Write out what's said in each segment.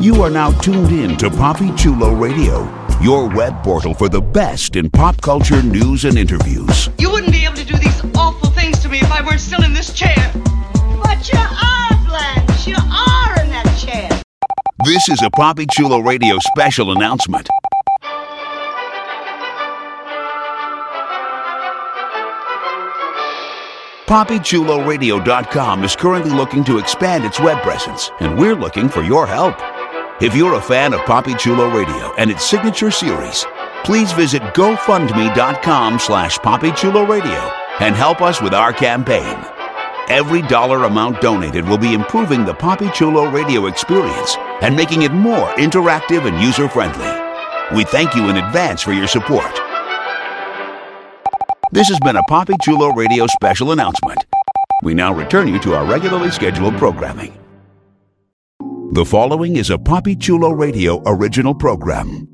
You are now tuned in to Poppy Chulo Radio, your web portal for the best in pop culture news and interviews. You wouldn't be able to do these awful things to me if I weren't still in this chair. But you are, Blanche. You are in that chair. This is a Poppy Chulo Radio special announcement. PoppyChuloRadio.com is currently looking to expand its web presence, and we're looking for your help. If you're a fan of Poppy Chulo Radio and its signature series, please visit GoFundMe.com slash PoppyChuloRadio and help us with our campaign. Every dollar amount donated will be improving the Poppy Chulo Radio experience and making it more interactive and user-friendly. We thank you in advance for your support. This has been a Poppy Chulo Radio special announcement. We now return you to our regularly scheduled programming. The following is a Poppy Chulo Radio original program.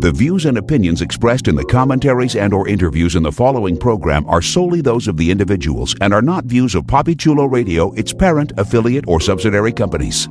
The views and opinions expressed in the commentaries and or interviews in the following program are solely those of the individuals and are not views of Poppy Chulo Radio, its parent, affiliate, or subsidiary companies.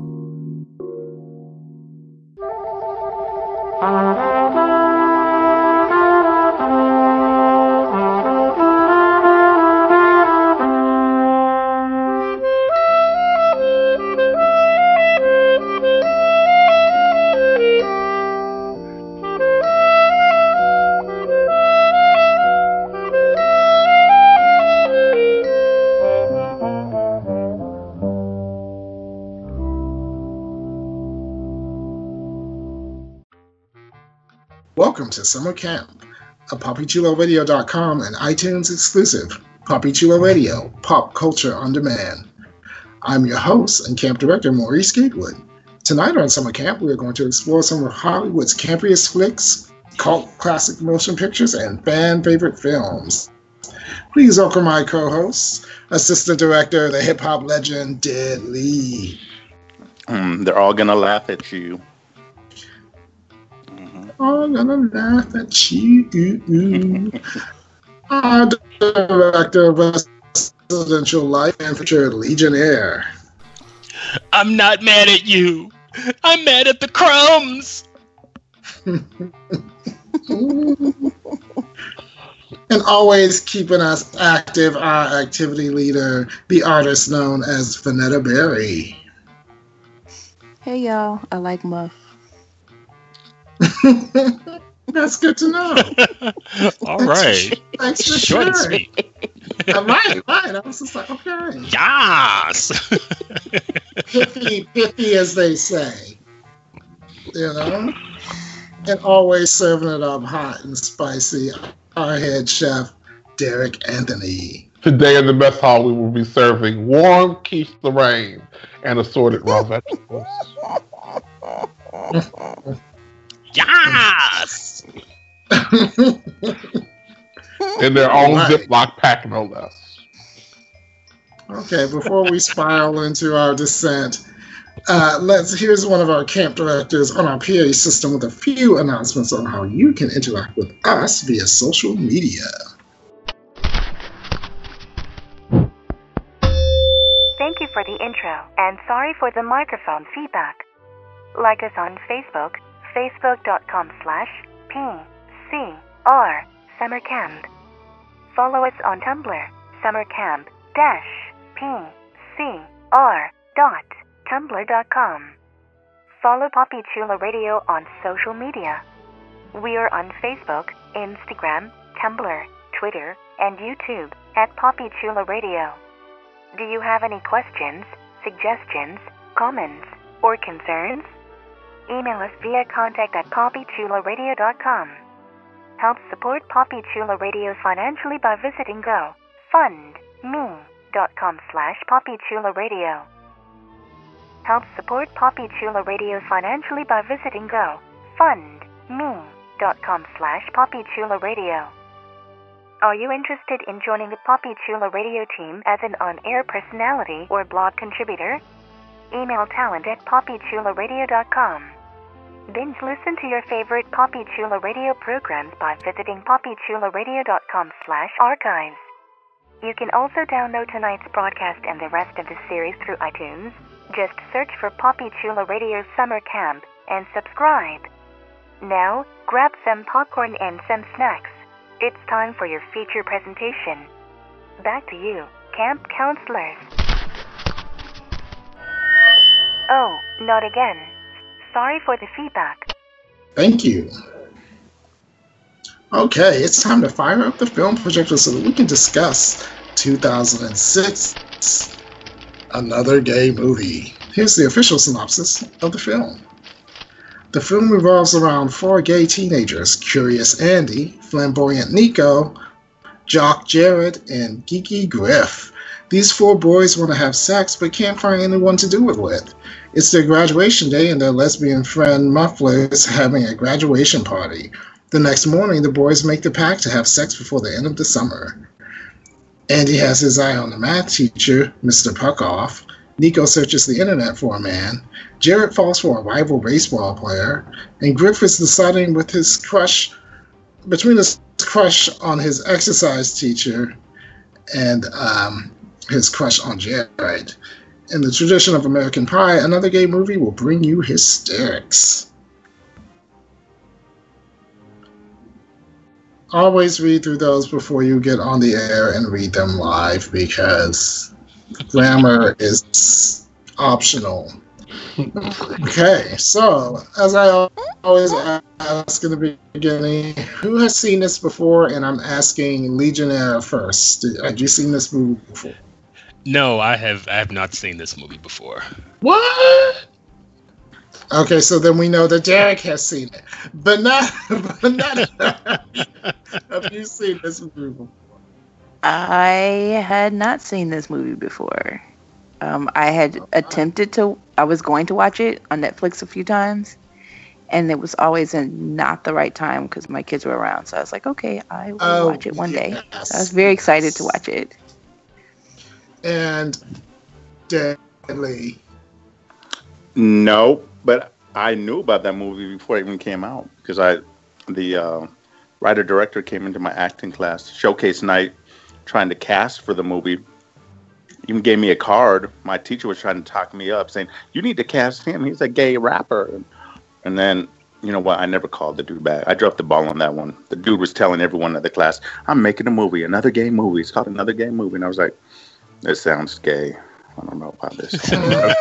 To Summer Camp, a PoppyChuloRadio.com and iTunes exclusive Poppy Chulo Radio, pop culture on demand. I'm your host and camp director, Maurice Gatewood. Tonight on Summer Camp, we are going to explore some of Hollywood's campiest flicks, cult classic motion pictures, and fan favorite films. Please welcome my co host, Assistant Director, the hip hop legend, Deadlee. Mm, they're all gonna laugh at you. All gonna laugh at you. Our director of residential life and future Legionnaire. I'm not mad at you. I'm mad at the crumbs. and always keeping us active, our activity leader, the artist known as Vanetta Berry. Hey y'all, I like Muff. That's good to know. All right. Thanks for Short sharing. sweet. Right, right. I was just like, okay. Yes. Pithy, pithy, as they say. You know? And always serving it up hot and spicy. Our head chef, Derek Anthony. Today in the mess hall, we will be serving warm quiche Lorraine and assorted raw vegetables. Yes. In their own Right. Ziploc pack, no less. Okay, before we spiral into our descent, uh, let's here's one of our camp directors on our PA system with a few announcements on how you can interact with us via social media. Thank you for the intro, and sorry for the microphone feedback. Like us on Facebook, facebook.com slash PCR Summercamp. Follow us on Tumblr, summercamp dash PCR dot tumblr.com. Follow Poppy Chula Radio on social media. We are on Facebook, Instagram, Tumblr, Twitter, and YouTube at Poppy Chula Radio. Do you have any questions, suggestions, comments, or concerns? Email us via contact at poppychularadio.com. Help support Poppy Chula Radio financially by visiting gofundme.com slash poppychularadio. Help support Poppy Chula Radio financially by visiting gofundme.com slash poppychularadio. Are you interested in joining the Poppy Chula radio team as an on-air personality or blog contributor? Email talent at poppychularadio.com. Binge listen to your favorite Poppy Chula radio programs by visiting poppychularadio.com slash archives. You can also download tonight's broadcast and the rest of the series through iTunes. Just search for Poppy Chula Radio Summer Camp and subscribe. Now, grab some popcorn and some snacks. It's time for your feature presentation. Back to you, camp counselors. Oh, not again. Sorry for the feedback. Thank you. Okay, it's time to fire up the film projector so that we can discuss 2006 Another Gay Movie. Here's the official synopsis of the film. The film revolves around four gay teenagers Curious Andy, Flamboyant Nico, Jock Jared, and Geeky Griff. These four boys want to have sex but can't find anyone to do it with. It's their graduation day, and their lesbian friend Muffler is having a graduation party. The next morning, the boys make the pact to have sex before the end of the summer. Andy has his eye on the math teacher, Mr. Puckov. Nico searches the internet for a man. Jared falls for a rival baseball player. And Griff is deciding with his crush between his crush on his exercise teacher and um, his crush on Jared. In the tradition of American Pie, another gay movie will bring you hysterics. Always read through those before you get on the air and read them live because grammar is optional. Okay, so as I always ask in the beginning, who has seen this before? And I'm asking Legionnaire first. Have you seen this movie before? No, I have I have not seen this movie before. What? Okay, so then we know that Derek has seen it, but not, but not. have you seen this movie before? I had not seen this movie before. Um, I had attempted to. I was going to watch it on Netflix a few times, and it was always in not the right time because my kids were around. So I was like, okay, I will Oh, watch it one day. So I was very excited yes. to watch it. And Deadlee. No, but I knew about that movie before it even came out because I, the uh, writer director came into my acting class showcase night, trying to cast for the movie. Even gave me a card. My teacher was trying to talk me up, saying, "You need to cast him. He's a gay rapper." And, then, you know what? I never called the dude back. I dropped the ball on that one. The dude was telling everyone in the class, "I'm making a movie, another gay movie. It's called another gay movie." And I was like, "This sounds gay. I don't know about this."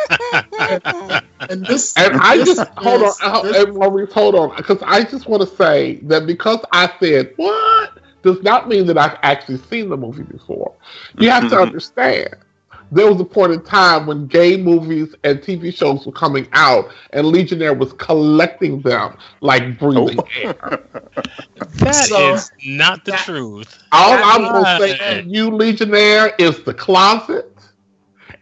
And this. And I this just hold on, uh, this- and Maurice, hold on, because I just want to say that because I said what does not mean that I've actually seen the movie before. You have to Mhm. understand. There was a point in time when gay movies and TV shows were coming out, and Legionnaire was collecting them like breathing Oh. air. That is So- not the that- truth. All I'm going to say to you, Legionnaire, is the closet.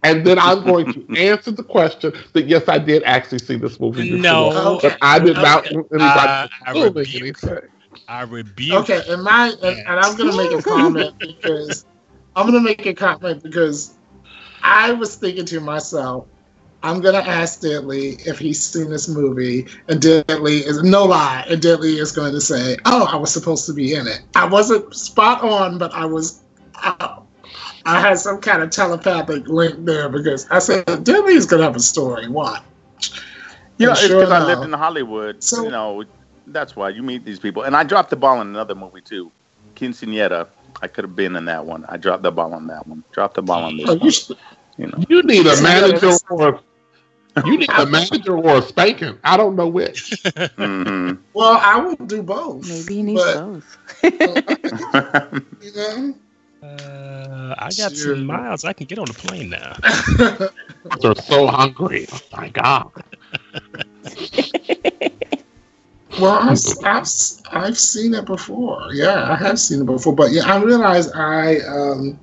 And then I'm going to answer the question that yes, I did actually see this movie before, No. but I did not Okay. want anybody Uh, I assuming rebuke. anything. I rebuke. Okay, and my and, and I'm gonna make a comment because I'm gonna make a comment because I was thinking to myself, I'm gonna ask Deadlee if he's seen this movie, and Deadlee is no lie, and Deadlee is going to say, "Oh, I was supposed to be in it." I wasn't spot on, but I was. I, I had some kind of telepathic link there because I said Deadlee is gonna have a story. Why? You know, And it's sure because I lived in Hollywood. So- you know, that's why you meet these people. And I dropped the ball in another movie too, Quinceanera. I could have been in that one. I dropped the ball on that one. Dropped the ball on this Oh, you should- You know, You need a manager or you need a manager or a spanking. I don't know which. hmm well, I will do both. Maybe you need but, both. You know. Uh, I got Sure. some miles. I can get on the plane now. They're so hungry. Oh my god. Well, I've, I've, I've seen it before. Yeah, I have seen it before. But yeah, I realized I um,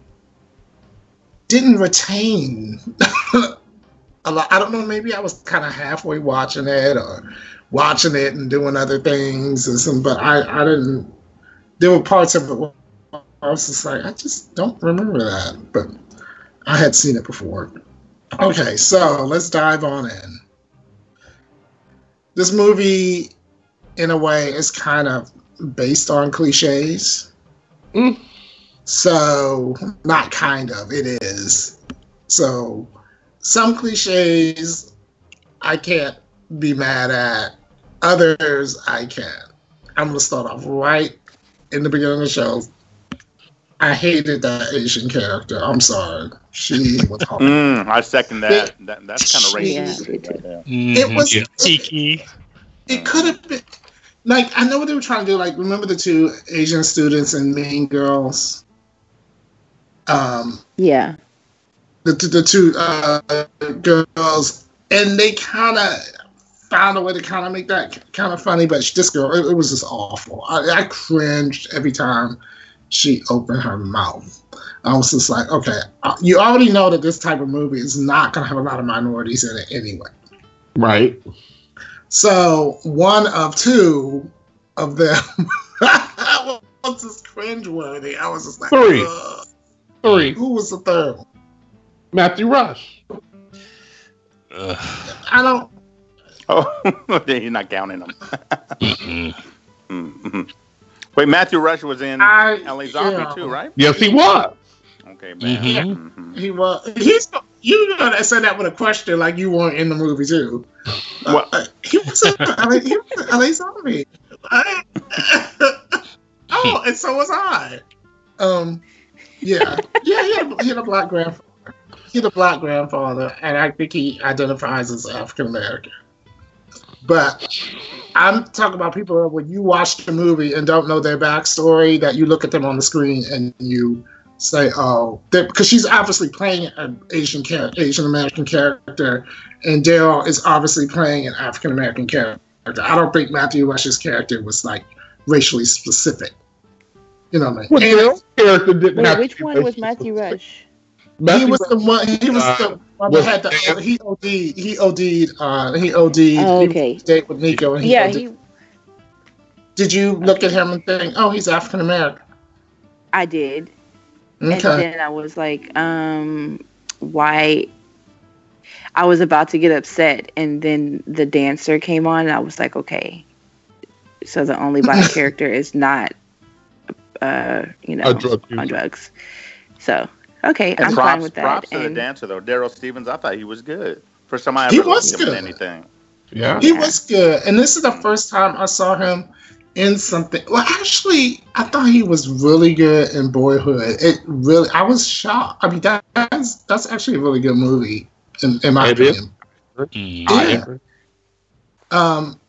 didn't retain a lot. I don't know. Maybe I was kind of halfway watching it or watching it and doing other things or something. But I, I didn't. There were parts of it where I was just like, I just don't remember that. But I had seen it before. Okay, so let's dive on in. This movie in a way is kind of based on cliches. Mm. So, not kind of, it is. So, some cliches I can't be mad at, others I can. I'm going to start off right in the beginning of the show. I hated that Asian character. I'm sorry. She was horrible. Mm, I second that. that that's kind of racist. me too. right there. It was- Mhm. Tiki. it could have been like I know what they were trying to do. Like, remember the two Asian students and Mean Girls? Um, Yeah. the the, the two uh, girls, and they kind of found a way to kind of make that kind of funny. But this girl, it, it was just awful. I, I cringed every time she opened her mouth. I was just like, okay, uh, you already know that this type of movie is not going to have a lot of minorities in it anyway. Right. So one of two of them was just cringeworthy. I was just like, Three. "Ugh." Three. Who was the third? one? Matthew Rush. Ugh. I don't. Oh, you're not counting them. Mm-mm. Mhm. Wait, Matthew Rush was in I LA Zombie yeah. too, right? Yes, he was. Okay, man. Mhm. Mhm. He was. He's. You know that said that with a question like you weren't in the movie too. What? Uh, he was LA, he was in LA Zombie. I- oh, and so was I. Um. Yeah. Yeah. He had, he had a black grandfather. He had a black grandfather, and I think he identifies as African American. But I'm talking about people when you watch the movie and don't know their backstory, that you look at them on the screen and you say, "Oh," because she's obviously playing an Asian char- Asian American character, and Daryl is obviously playing an African American character. I don't think Matthew Rush's character was like racially specific. You know what I mean? Well, And character didn't Wait, which one was racist. Matthew Rush? he was Rush- the one. He was uh, the one that had the. He OD'd. He OD'd. Uh, he OD'd. Oh, okay. was date with Nico. And he Yeah, he. Did you look at him and think, "Oh, he's African American"? I did, and then I was like, um, why? I was about to get upset, and then the dancer came on, and I was like, okay. So the only black character is not, uh, you know, A drug user. on drugs. So okay, And I'm props, fine with that. props to the dancer though, Darryl Stephens. I thought he was good. for time I ever He was good. anything. Yeah. He was good, and this is the first time I saw him in something. Well, actually, I thought he was really good in Boyhood. It really, I was shocked. I mean, that, that's that's actually a really good movie, in, in my It is. opinion. Mm. I Yeah. Um,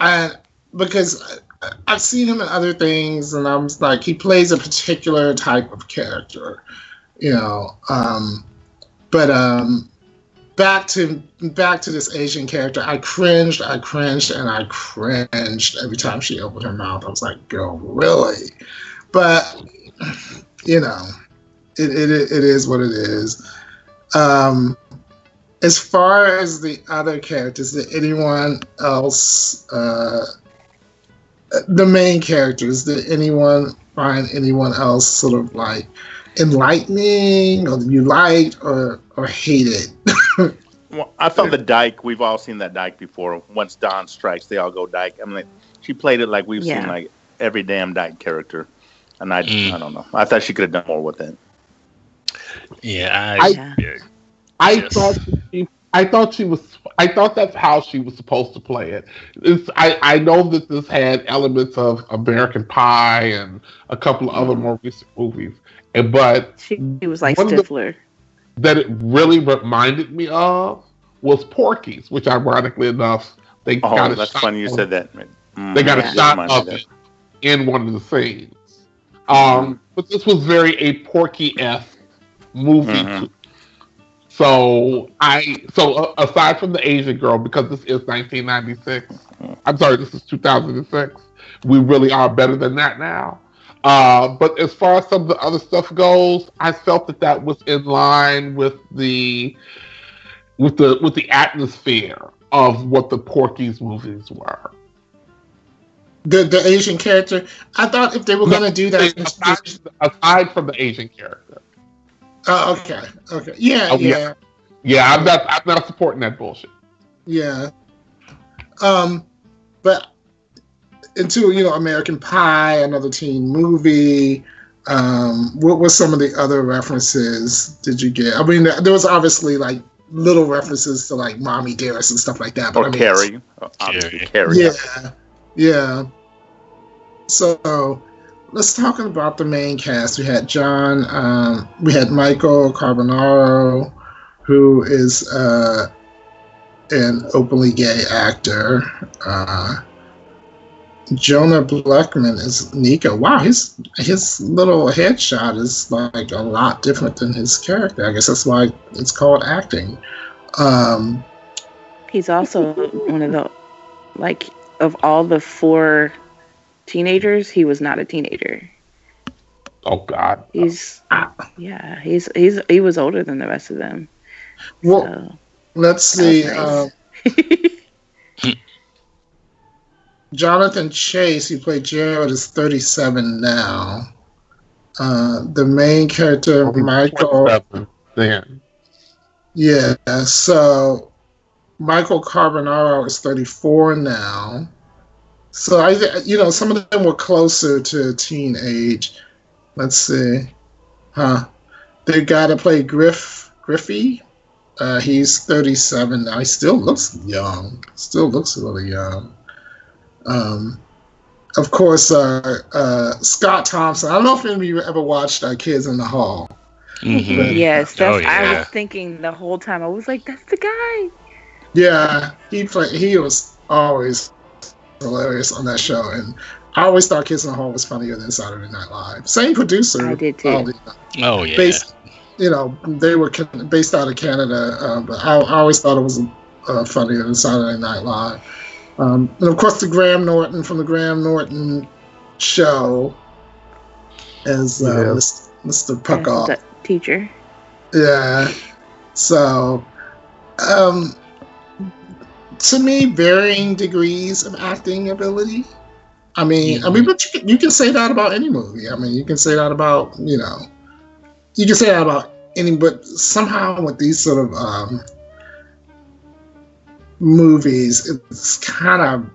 and because I- I've seen him in other things, and I'm like, he plays a particular type of character, you know. Um, but um, back to back to this Asian character, I cringed, I cringed, and I cringed every time she opened her mouth. I was like, "Girl, really?" But you know, it it, it is what it is. Um, as far as the other characters, did anyone else, uh, the main characters, did anyone find anyone else sort of like enlightening, or you liked, or or hated? Well, I thought the Dyke. We've all seen that Dyke before. Once Dawn strikes, they all go Dyke. I mean, like, she played it like we've Yeah. seen like every damn Dyke character, and I, Mm. I don't know. I thought she could have done more with it. Yeah, I- I, Yeah. yeah. I Yes. thought she, I thought she was. I thought that's how she was supposed to play it. It's, I I know that this had elements of American Pie and a couple of other more recent movies, and but She, she was like One the- Stifler. That it really reminded me of was Porky's, which ironically enough they Oh, got a that's shot funny you said that. Mm, They got Yeah. a shot of it in one of the scenes. Um, but this was very a Porky esque movie. Mhm. So I so uh, aside from the Asian girl, because this is 1996, I'm sorry, this is 2006. We really are better than that now. Uh, but as far as some of the other stuff goes, I felt that that was in line with the with the with the atmosphere of what the Porky's movies were. the the Asian character. I thought if they were going to do that, aside, aside from the Asian character. oh, okay, okay, yeah, Oh, yeah. yeah. Yeah, I'm not I'm not supporting that bullshit. Yeah. Um, but into you know American Pie, another teen movie. Um, what were some of the other references did you get? I mean, there was obviously like little references to like Mommy Dearest and stuff like that. Or I mean, Carrie. Uh, Obviously, Carrie. Yeah, yeah. So let's talk about the main cast. We had John. Um, we had Michael Carbonaro, who is uh, an openly gay actor. Uh, Jonah Blechman is Nico. Wow, his his little headshot is like a lot different than his character. I guess that's why it's called acting. Um, He's also one of the like of all the four teenagers, he was not a teenager. Oh God. He's yeah, he's he's he was older than the rest of them. well, So let's see. That Um, was Jonathan Chase, who played Jared, is 37 now. Uh, the main character, Michael. 27 Then. Yeah, so Michael Carbonaro is 34 now. So I, you know, some of them were closer to teenage. Let's see, huh? They got to play Griff Griffey. Uh, he's 37 now. He still looks young. Still looks really young. Um, of course, uh, uh, Scott Thompson. I don't know if any of you ever watched uh, Kids in the Hall. Mhm. yes, that's Oh, I was thinking the whole time. I was like, that's the guy. Yeah, he played. He was always hilarious on that show, and I always thought Kids in the Hall was funnier than Saturday Night Live. Same producer. I did too. the- Oh yeah. Based, you know, they were can- based out of Canada, uh, but I, I always thought it was uh, funnier than Saturday Night Live. Um, and of course, the Graham Norton from the Graham Norton show as uh, Yeah. Mr. Mr. Puckov. the teacher. Yeah. So, um, to me, varying degrees of acting ability. I mean, I mean, but you can, you can say that about any movie. I mean, you can say that about you know, you can say that about any. But somehow with these sort of um, movies, it's kind of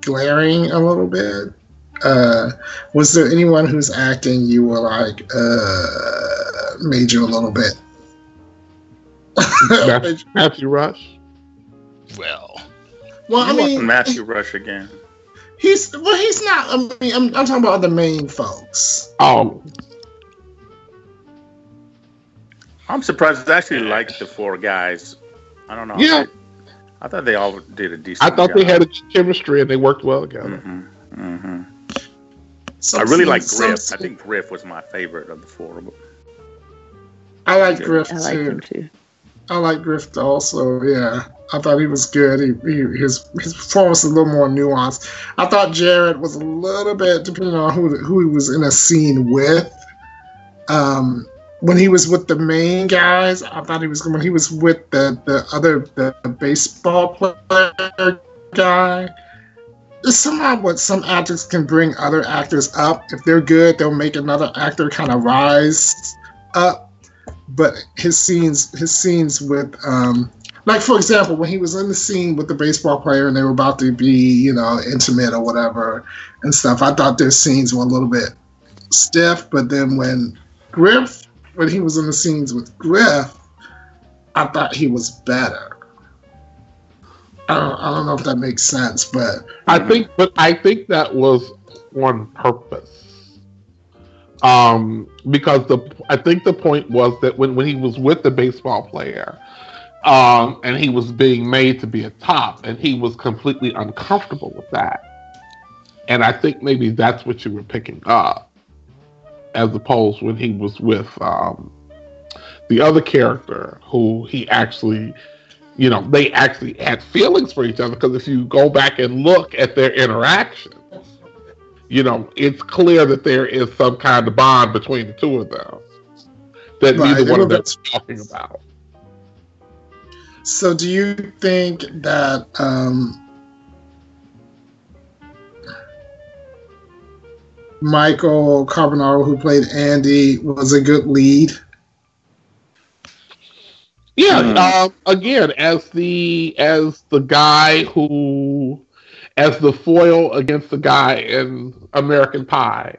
glaring a little bit. Uh, was there anyone who's acting you were like uh, made you a little bit? Matthew, Matthew Rush. Well, well, I You want mean, Matthew Rush again. he's well, he's not. I mean, I'm, I'm talking about the main folks. Oh, I'm surprised. I actually liked the four guys. I don't know. Yeah. I, I thought they all did a decent. I thought they had a chemistry and they worked well together. hmm hmm I really like scenes- some Griff. I think Griff was my favorite of the four. I like Griff I like too. him too. I like Griff also. Yeah, I thought he was good. He, he his his performance was a little more nuanced. I thought Jared was a little bit depending on who who he was in a scene with. Um, when he was with the main guys, I thought he was when he was with the the other the, baseball player guy. It's somehow what some actors can bring other actors up. If they're good, they'll make another actor kind of rise up but his scenes his scenes with um like for example when he was in the scene with the baseball player and they were about to be you know intimate or whatever and stuff i thought their scenes were a little bit stiff but then when griff when he was in the scenes with griff i thought he was better i don't, I don't know if that makes sense but I think, but I think that was on purpose. Um, because the I think the point was that when, when he was with the baseball player, um, and he was being made to be a top, and he was completely uncomfortable with that. And I think maybe that's what you were picking up, as opposed when he was with um, the other character who he actually you know, they actually had feelings for each other because if you go back and look at their interactions, you know, it's clear that there is some kind of bond between the two of them that Right, neither one of them is talking about. So, do you think that um, Michael Carbonaro, who played Andy, was a good lead? Yeah, Hmm. uh, again, as the as the guy who as the foil against the guy in American Pie,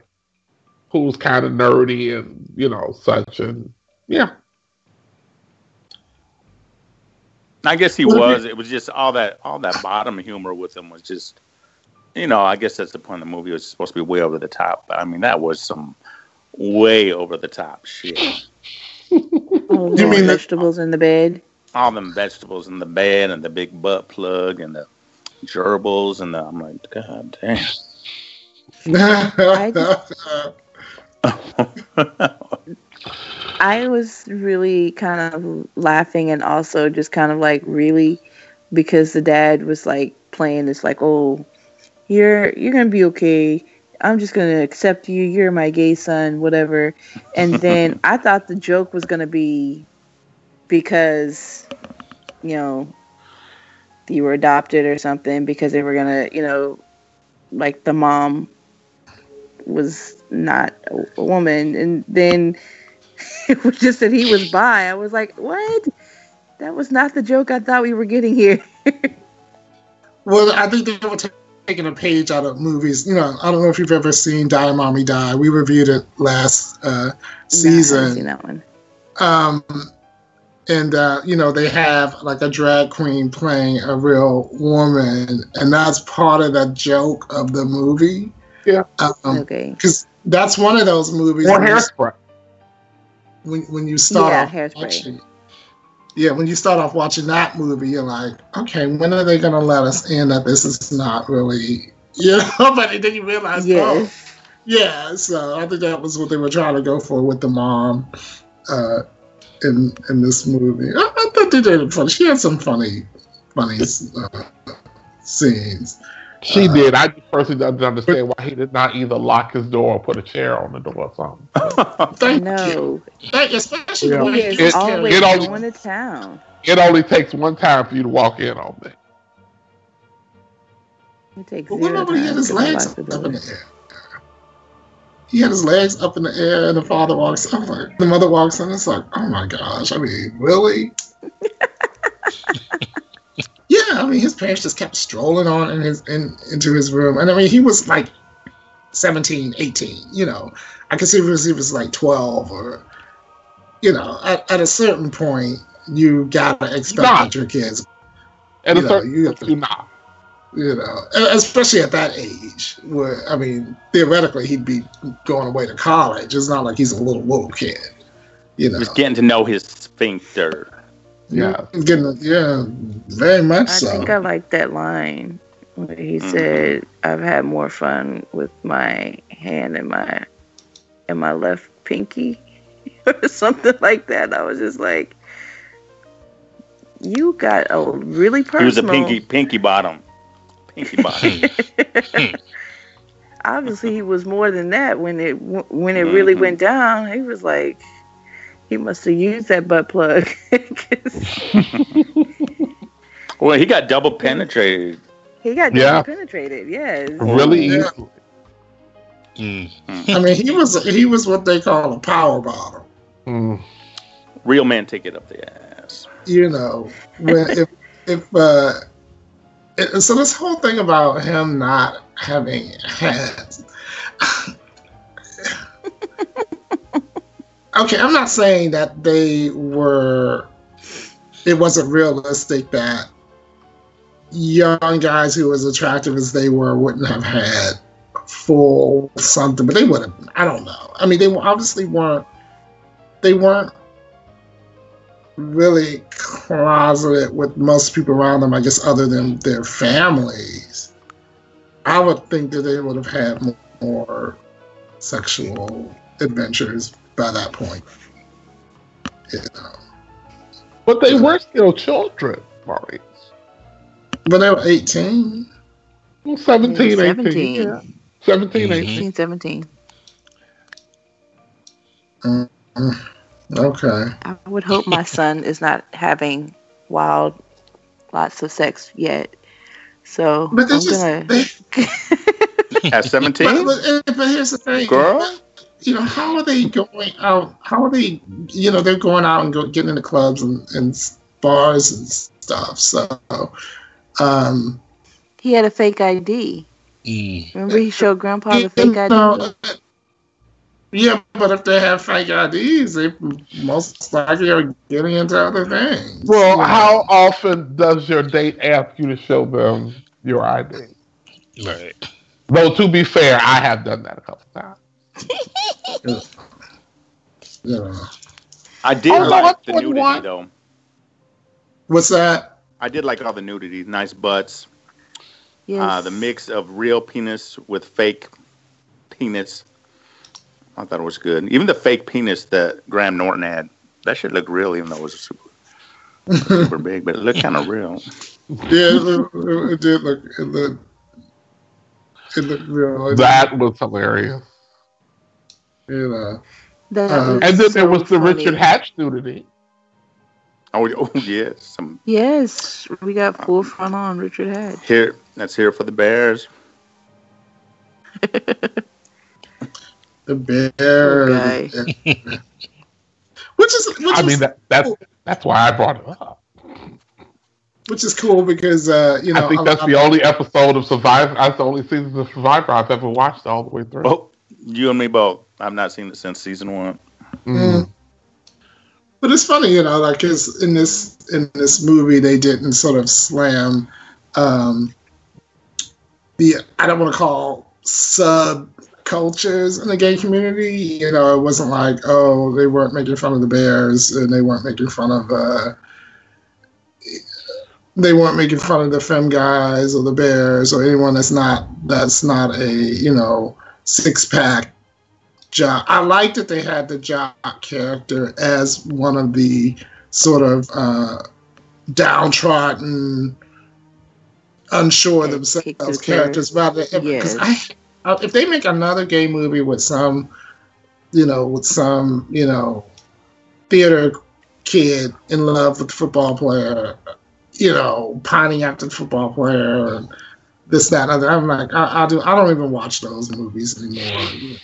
who's kind of nerdy and you know such, and yeah. I guess he was. It was just all that all that bottom humor with him was just, you know. I guess that's the point of the movie. It was supposed to be way over the top, but I mean that was some way over the top shit. Oh, You mean the- vegetables in the bed? all them vegetables in the bed and the big butt plug and the gerbils and the. I'm like, God damn. I was really kind of laughing and also just kind of like really because the dad was like playing this like oh you're you're gonna be okay I'm just gonna accept you you're my gay son whatever and then I thought the joke was gonna be because you know you were adopted or something because they were gonna you know like the mom was not a, woman and then it was just that he was bi. I was like, what? That was not the joke I thought we were getting here. well, I think they were taking a page out of movies. You know, I don't know if you've ever seen Die Mommy Die. We reviewed it last uh, No, I haven't season. seen that one. um, and uh, you know they have like a drag queen playing a real woman, and that's part of the joke of the movie. Yeah. Um, Okay. because that's one of those movies Or when hairspray. when when you start Yeah, off Hairspray. watching. Yeah, when you start off watching that movie, you're like, okay, when are they gonna let us in that this is not really, you know? But then you realize, oh, yeah. So I think that was what they were trying to go for with the mom, uh, in in this movie. I, I thought they did it funny. She had some funny, funny uh, scenes. She Uh, did. I just personally don't understand why he did not either lock his door or put a chair on the door or something. Thank you. No. Thank you, especially Yeah. the way He is It- always it only- going to town. It only takes one time for you to walk in on me. It takes But zero remember, he had his legs unlock up in the air. He had his legs up in the air, and the father walks up. Like, the mother walks in. It's like, oh my gosh! I mean, really? yeah, I mean, his parents just kept strolling on in his in into his room, and I mean, he was like 17, 18, You know, I could see if he was, he was like twelve, or you know, at, at a certain point, you gotta expect Nah. that your kids At a Yeah, certain you have to- you not. you know, especially at that age, where I mean, theoretically, he'd be going away to college. It's not like he's a little little kid, you know. Just getting to know his sphincter. Yeah. He's getting, yeah, very much so. I so. think I like that line where he Mhm. said, "I've had more fun with my hand and my and my left pinky," or something like that. I was just like, "You got a really personal." He was a pinky pinky bottom. Pinky bottom. Obviously, he was more than that when it when it really Mhm. went down. He was like, he must have used that butt plug. 'Cause well, he got double penetrated. he got Yeah. double penetrated. Yes. Really Yeah. Mm. I mean, he was he was what they call a power bottom. Mm. Real man take it up the ass. You know, when if if uh, it, so this whole thing about him not having hands. okay, I'm not saying that they were. It wasn't realistic that young guys who as attractive as they were wouldn't have had full something, but they would have. I don't know. I mean, they obviously weren't. They weren't really closeted with most people around them. I guess other than their families. I would think that they would have had more sexual adventures by that point. You know. But they were still children, Maurice. But they were 18. Well, 17, 18. 17. Yeah. 17, Mhm. 18. 16, 17. Okay. I would hope my son is not having wild lots of sex yet. So But I'm just. gonna They, At but, 17? but, but here's the thing. Girl? You know, how are they going out? How are they, you know, they're going out and go, getting into clubs and, and bars and stuff. So, um, he had a fake ID. Mm. Remember he showed grandpa the fake ID? know, Yeah, but if they have fake IDs, they most likely are getting into other things. Well, how often does your date ask you to show them your ID? Right. Though to be fair, I have done that a couple times. Yeah. I did no, like the nudity one- though. What's that? I did like all the nudity, nice butts, Yes. uh, the mix of real penis with fake penis. I thought it was good. Even the fake penis that Graham Norton had, that shit looked real, even though it was super, super big, but it looked kind of real. Yeah, it, looked- it did look. It looked. It looked real. That was hilarious. You know. That uh, And then there was the funny. Richard Hatch nudity. Oh, oh yeah, some Yes, we got full front on Richard Hatch. here. That's here for the Bears. The bear. guy. which is which I is mean, that, that's that's why I brought it up. which is cool because uh, you know I think a that's lot- the only episode of Survivor. That's the only season of Survivor I've ever watched all the way through. Oh, you and me both. I've not seen it since season one. Mm. But it's funny, you know, like 'cause in this in this movie they didn't sort of slam um, the I don't want to call sub cultures in the gay community. You know, it wasn't like oh they weren't making fun of the bears and they weren't making fun of uh, they weren't making fun of the femme guys or the bears or anyone that's not that's not a you know six pack jock. I like that they had the jock character as one of the sort of uh, downtrodden, unsure themselves characters. But because Yes. I, if they make another gay movie with some, you know, with some, you know, theater kid in love with the football player, you know, pining after the football player and this, that, other. I'm like, I, I do. I don't even watch those movies anymore.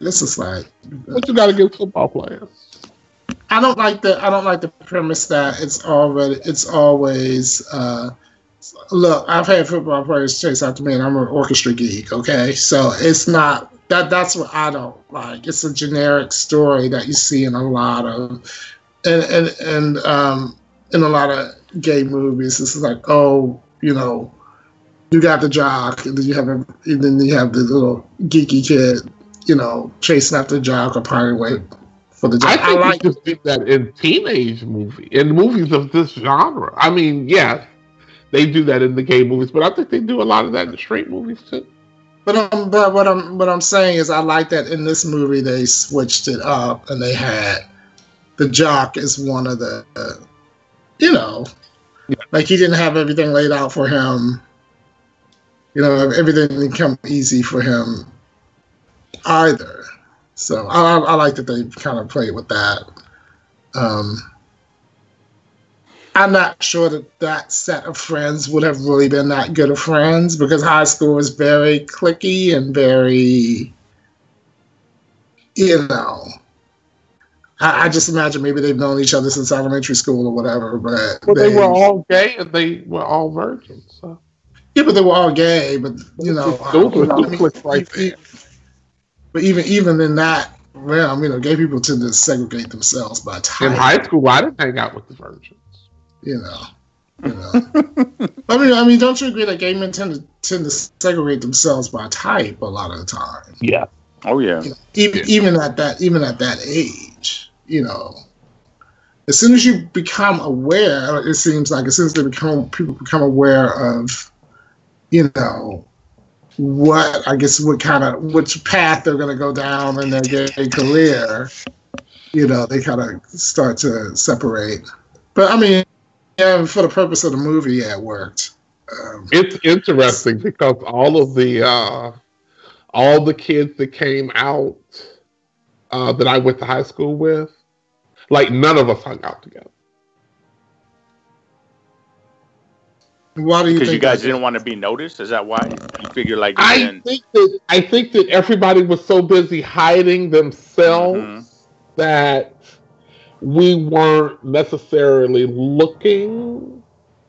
This is like, What you got to give football players? I don't like the. I don't like the premise that it's already. It's always. Uh, look, I've had football players chase after me, and I'm an orchestra geek. Okay, so it's not that. That's what I don't like. It's a generic story that you see in a lot of, and and and um, in a lot of gay movies. It's like, oh, you know, you got the jock, and then you have a, and then you have the little geeky kid, you know, chasing after the jock or pining away for the I jock. I, think like you just did that in teenage movie, in movies of this genre. I mean, yes, they do that in the gay movies, but I think they do a lot of that in the straight movies too. But um, but what I'm what I'm saying is I like that in this movie they switched it up and they had the jock is one of the, uh, you know, like he didn't have everything laid out for him. You know, everything didn't come easy for him either. So I, I, like that they kind of played with that. Um, I'm not sure that that set of friends would have really been that good of friends because high school was very clicky and very, you know. I, I just imagine maybe they've known each other since elementary school or whatever, but Well, they were all gay and they were all virgins. So. Yeah, but they were all gay. But you know, Those were you know, right there. But even even in that realm, you know, gay people tend to segregate themselves by type. In high school, I didn't hang out with the virgins. you know. You know. I mean, I mean, don't you agree that gay men tend to tend to segregate themselves by type a lot of the time? Yeah. Oh yeah. You know, even even at that even at that age, you know. As soon as you become aware, it seems like as soon as they become people become aware of, you know, what I guess what kind of which path they're going to go down in their gay career, you know, they kind of start to separate. But I mean, yeah, for the purpose of the movie, yeah, it worked. Um, It's interesting because all of the uh, all the kids that came out uh, that I went to high school with, like none of us hung out together. Why do you Because you guys didn't want to be noticed. Is that why you figure like I didn't? think that I think that everybody was so busy hiding themselves Mhm. that we weren't necessarily looking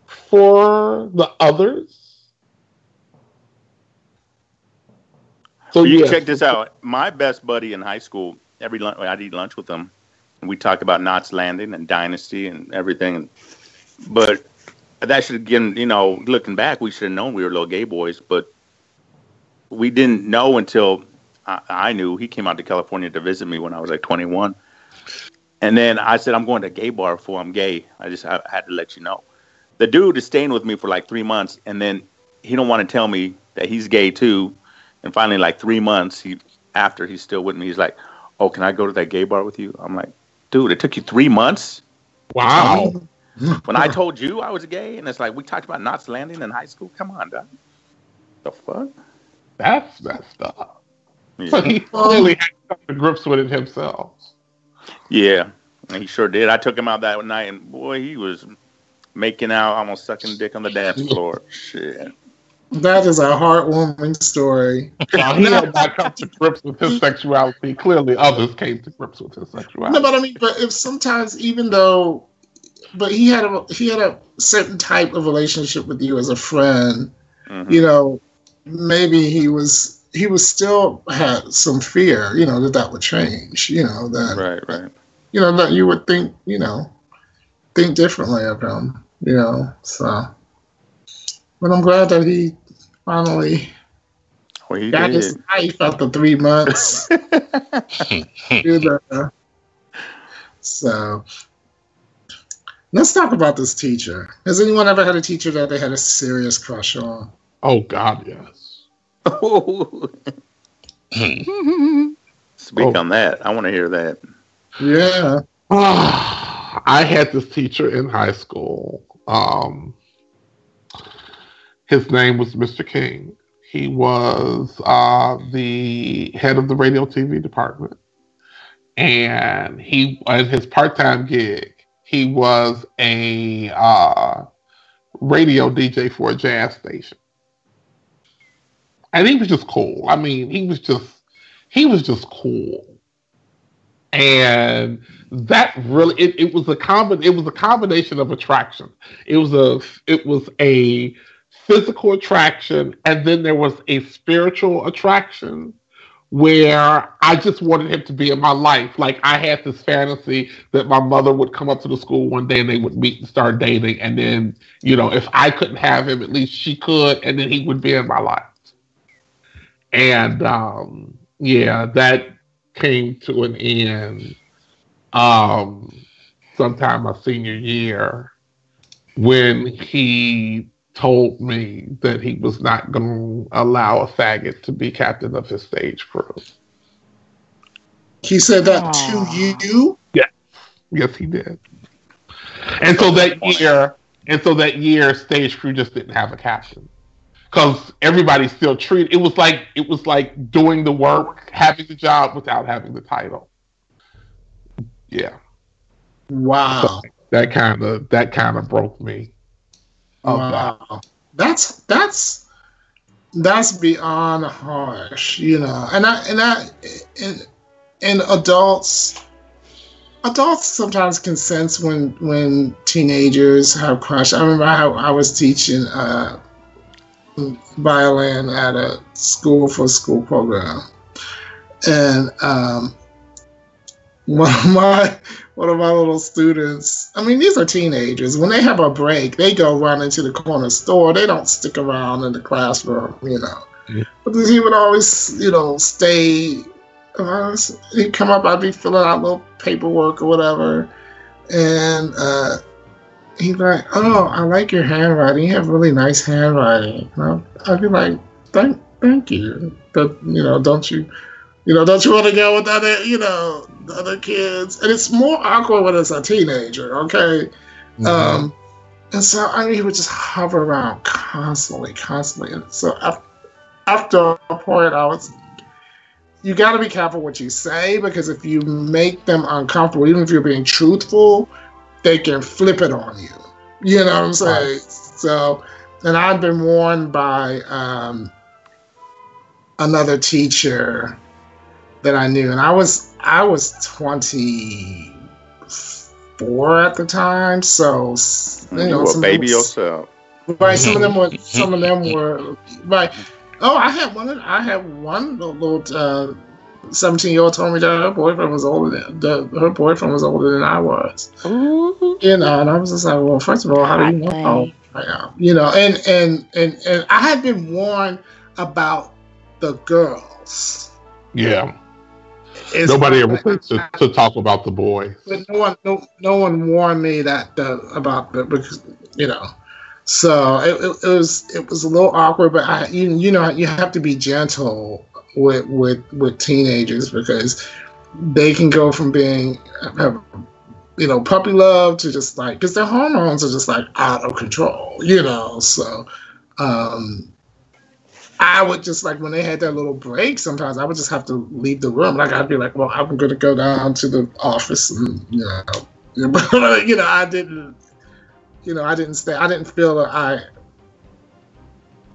for the others. So you yes. check this out. My best buddy in high school, every lunch, I'd eat lunch with him, and we talked about Knots Landing and Dynasty and everything. But that should again, you know, looking back, we should have known we were little gay boys, but we didn't know until I, I knew he came out to California to visit me when I was like 21. And then I said, I'm going to a gay bar before I'm gay. I just I had to let you know. The dude is staying with me for like three months, and then he don't want to tell me that he's gay too. And finally, like three months he after he's still with me, he's like, "Oh, can I go to that gay bar with you?" I'm like, "Dude, it took you three months." Wow. When I told you I was gay, and it's like we talked about Knots Landing in high school. Come on, dog. The fuck? That's messed up. So he clearly had to come to grips with it himself. yeah. He sure did. I took him out that night, and boy, he was making out, almost sucking dick on the dance floor. Shit. That is a heartwarming story. While he had not come to grips with his sexuality, clearly others came to grips with his sexuality. No, but I mean, but if sometimes even though, but he had a he had a certain type of relationship with you as a friend. Mhm. You know, maybe he was he was still had some fear. You know that that would change. You know that Right, right. you know that you would think you know think differently of him. You know, so. But I'm glad that he finally Well, he got his did. life after three months. So let's talk about this teacher. Has anyone ever had a teacher that they had a serious crush on? Oh God, yes. Speak Oh. on that. I want to hear that. Yeah. I had this teacher in high school. Um, his name was Mr. King. He was uh, the head of the radio TV department, and he in his part-time gig he was a uh, radio DJ for a jazz station, and he was just cool. I mean, he was just he was just cool. And that really it, it was a combi- it was a combination of attraction. It was a it was a physical attraction and then there was a spiritual attraction where I just wanted him to be in my life. Like I had this fantasy that my mother would come up to the school one day and they would meet and start dating. And then, you know, if I couldn't have him, at least she could, and then he would be in my life. And um, yeah, that came to an end um, sometime my senior year when he told me that he was not going to allow a faggot to be captain of his stage crew. He said that Aw. to you. Yes, he did. And so that year, and so that year, stage crew just didn't have a captain because everybody still treated. It was like it was like doing the work, having the job without having the title. Yeah, Wow. that kind of that kind of broke me. Oh, wow. That's that's that's beyond harsh, you know. And I and I and and adults adults sometimes can sense when when teenagers have crush. I remember how I was teaching uh, violin at a school for school program, and um, one of my one of my little students. I mean, these are teenagers. When they have a break, they go run into the corner store. They don't stick around in the classroom, you know. Yeah. But he would always, you know, stay. He'd come up. I'd be filling out little paperwork or whatever, and uh, he'd be like, "Oh, I like your handwriting. You have really nice handwriting." And I'd, I'd be like, "Thank, thank you." But you know, don't you, you know, don't you want to go with other, you know, other kids? And it's more awkward when it's a teenager, okay? Um, and so I mean, he would just hover around constantly, constantly. And so af- after a point, I was, you got to be careful what you say because if you make them uncomfortable, even if you're being truthful, they can flip it on you. You know what I'm saying? So, and I've been warned by um, another teacher that I knew, and I was I was 24 at the time, so you You know, were a baby people- yourself. Right, some of them were some of them were right. Oh, I had one. I had one little uh, seventeen-year-old told me that her boyfriend was older than the, her boyfriend was older than I was. Ooh. You know, and I was just like, well, first of all, how do you know? Hot Yeah, you know, and and and and I had been warned about the girls. Yeah. It's Nobody ever to, to talk about the boy. but no one, no, no one warned me that the, about the because you know. So it, it, it was it was a little awkward, but I you, you know you have to be gentle with with with teenagers because they can go from being you know puppy love to just like because their hormones are just like out of control, you know. So um, I would just like when they had their little break. Sometimes I would just have to leave the room. Like I'd be like, "Well, I'm going to go down to the office," and you know, you know, I didn't, you know, I didn't stay. I didn't feel that I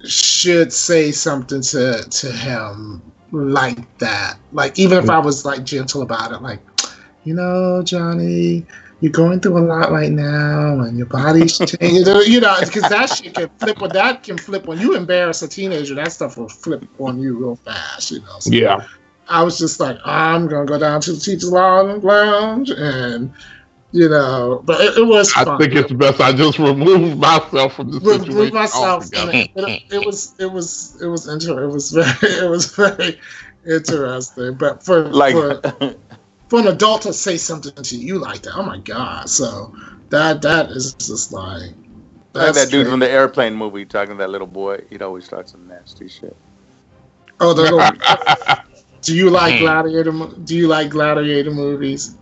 should say something to to him like that. Like even if I was like gentle about it, like, you know, Johnny. You're going through a lot right now, and your body's changing. You know, because that shit can flip. When that can flip when you embarrass a teenager, that stuff will flip on you real fast. You know. So Yeah. I was just like, I'm gonna go down to the teachers' lounge, lounge and you know, but it, it was I fun. think it's best I just remove myself from the Remove situation myself. it. It, it was, it was, it was inter- It was very, it was very interesting. But for Like, for, for an adult to say something to you like that, oh my god! So that that is just like like that dude crazy. from the airplane movie talking to that little boy. He'd always talk some nasty shit. Oh, the little, do you like Hmm. gladiator? Do you like gladiator movies?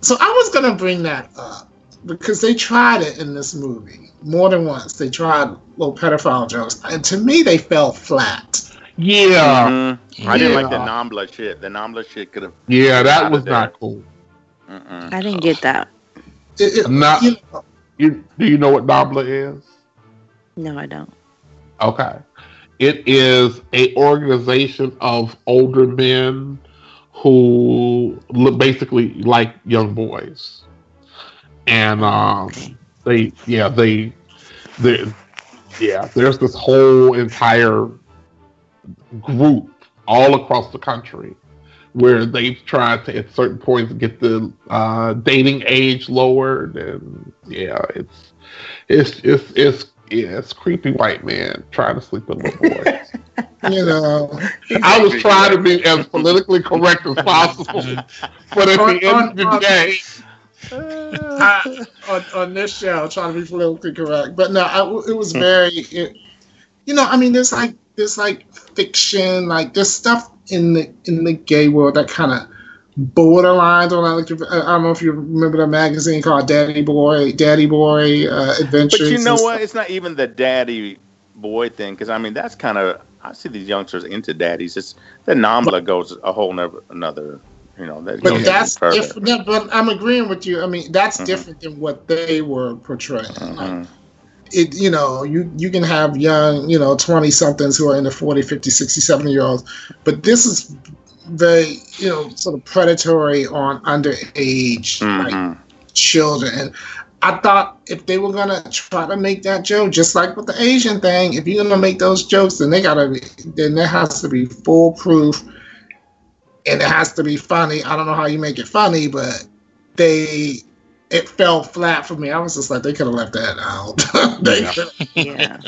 So I was gonna bring that up because they tried it in this movie more than once. They tried little pedophile jokes, and to me, they fell flat. Yeah. Mhm. I didn't like the Yeah. Nambla shit. The Nambla shit could have. Yeah, Out that of was there. not cool. Mm-mm. I didn't get that. It, it, Not- you You do you know what Nabla is? No, I don't. Okay. It is a organization of older men who look basically like young boys. And um they yeah, they they yeah, there's this whole entire group all across the country where they've tried to at certain points get the uh, dating age lowered and yeah it's it's it's it's yeah, it's creepy white man trying to sleep with little boys. you know, I was trying to be as politically correct as possible, but at the end of the day, I, on, on this show, trying to be politically correct, but no, I, it was very, it, you know, I mean, there's like there's like fiction, like there's stuff in the in the gay world that kind of borderlines on. Like, I don't know if you remember the magazine called Daddy Boy, Daddy Boy uh, Adventures. But you know what? It's not even the daddy boy thing because I mean that's kind of I see these youngsters into daddies. It's the Nambla goes a whole nother another. You know that. But that's different. But I'm agreeing with you. I mean, that's Mhm. different than what they were portraying. Like, Mhm. It you know you you can have young you know 20 somethings who are in the 40 50 60 70 year olds but this is very you know sort of predatory on underage like Mhm. children and i thought if they were gonna try to make that joke just like with the asian thing if you're gonna make those jokes then they gotta be then there has to be foolproof and it has to be funny i don't know how you make it funny but they it fell flat for me. I was just like, they could have left that out. they Yeah. Yeah.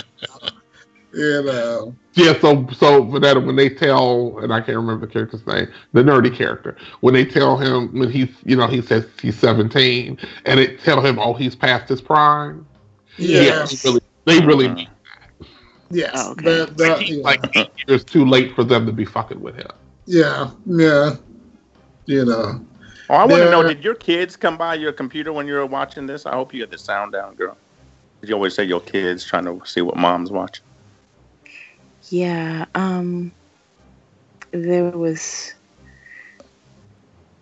you know. yeah. So so Vanetta, when they tell, and I can't remember the character's name, the nerdy character, when they tell him when he's you know he says he's seventeen, and they tell him oh he's past his prime. Yeah. they really, they really Mhm. Yes. Oh, okay. The- the- he's yeah. like eight years too late for them to be fucking with him. yeah. Yeah. You know. Oh, I want to know: Did your kids come by your computer when you were watching this? I hope you had the sound down, girl. You always say your kids trying to see what mom's watching. Yeah. Um. There was.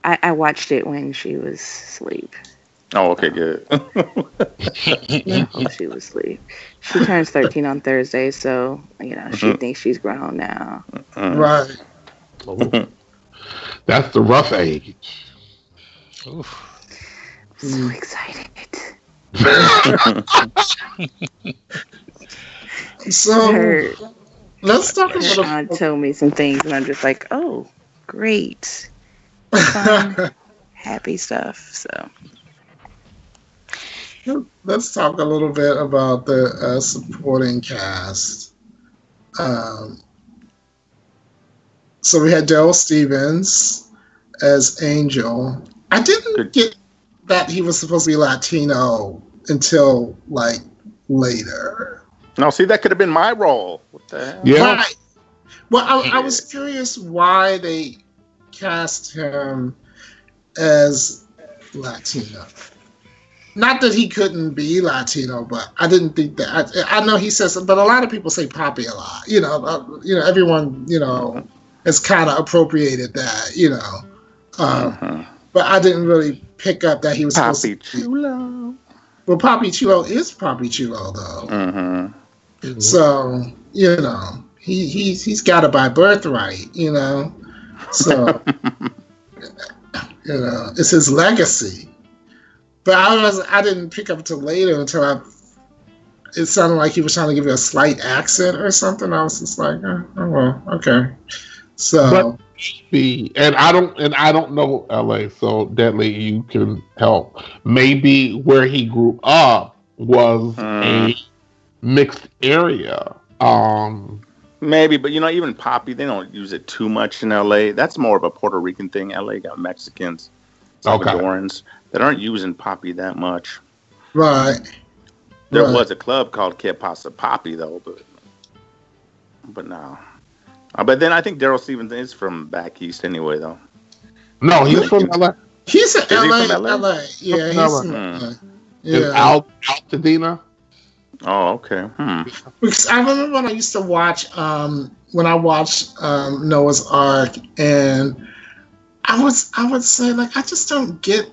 I, I watched it when she was asleep. Oh, okay, good. Oh, she was asleep. She turns 13 on Thursday, so you know she Mhm. thinks she's grown now. Mm. Right. That's the rough age. Oof. I'm so excited. So Her Let's talk a little. Sean told me some things, and I'm just like, oh, great, fun, happy stuff. So Let's talk a little bit about the uh, supporting cast. Um, so we had Darryl Stephens as Angel. I didn't Good. get that he was supposed to be Latino until like later. No, see, that could have been my role. What the hell? Yeah. Right. Well, I, I was curious why they cast him as Latino. Not that he couldn't be Latino, but I didn't think that. I, I know he says, but a lot of people say Poppy a lot. You know, uh, you know, everyone, you know, has kind of appropriated that. You know, um, Mhm. But I didn't really pick up that he was supposed Poppy to. Chulo. well, Poppy Chulo is Poppy Chulo though. Mm-hmm. So you know, he he's he's got it by birthright. You know, so you know, it's his legacy. But I was I didn't pick up until later until I. It sounded like he was trying to give you a slight accent or something. I was just like, oh, oh well, okay. So be and I don't and I don't know LA, so Deadlee, you can help. Maybe where he grew up was Mm. a mixed area. Um Maybe, but you know, even Poppy, they don't use it too much in LA. That's more of a Puerto Rican thing. LA got Mexicans, Okay. Salvadorans that aren't using Poppy that much. right, There Right. was a club called Que Pasa Poppy though, but but no. Uh, but then I think Darryl Stephens is from back east anyway, though. no, he's from LA. he's in LA, from LA? LA. Yeah, From he's LA. from. LA. Is Yeah. Al Altadena. Oh, okay. Hmm. Because I remember when I used to watch um, when I watched um, Noah's Arc, and I was I would say like I just don't get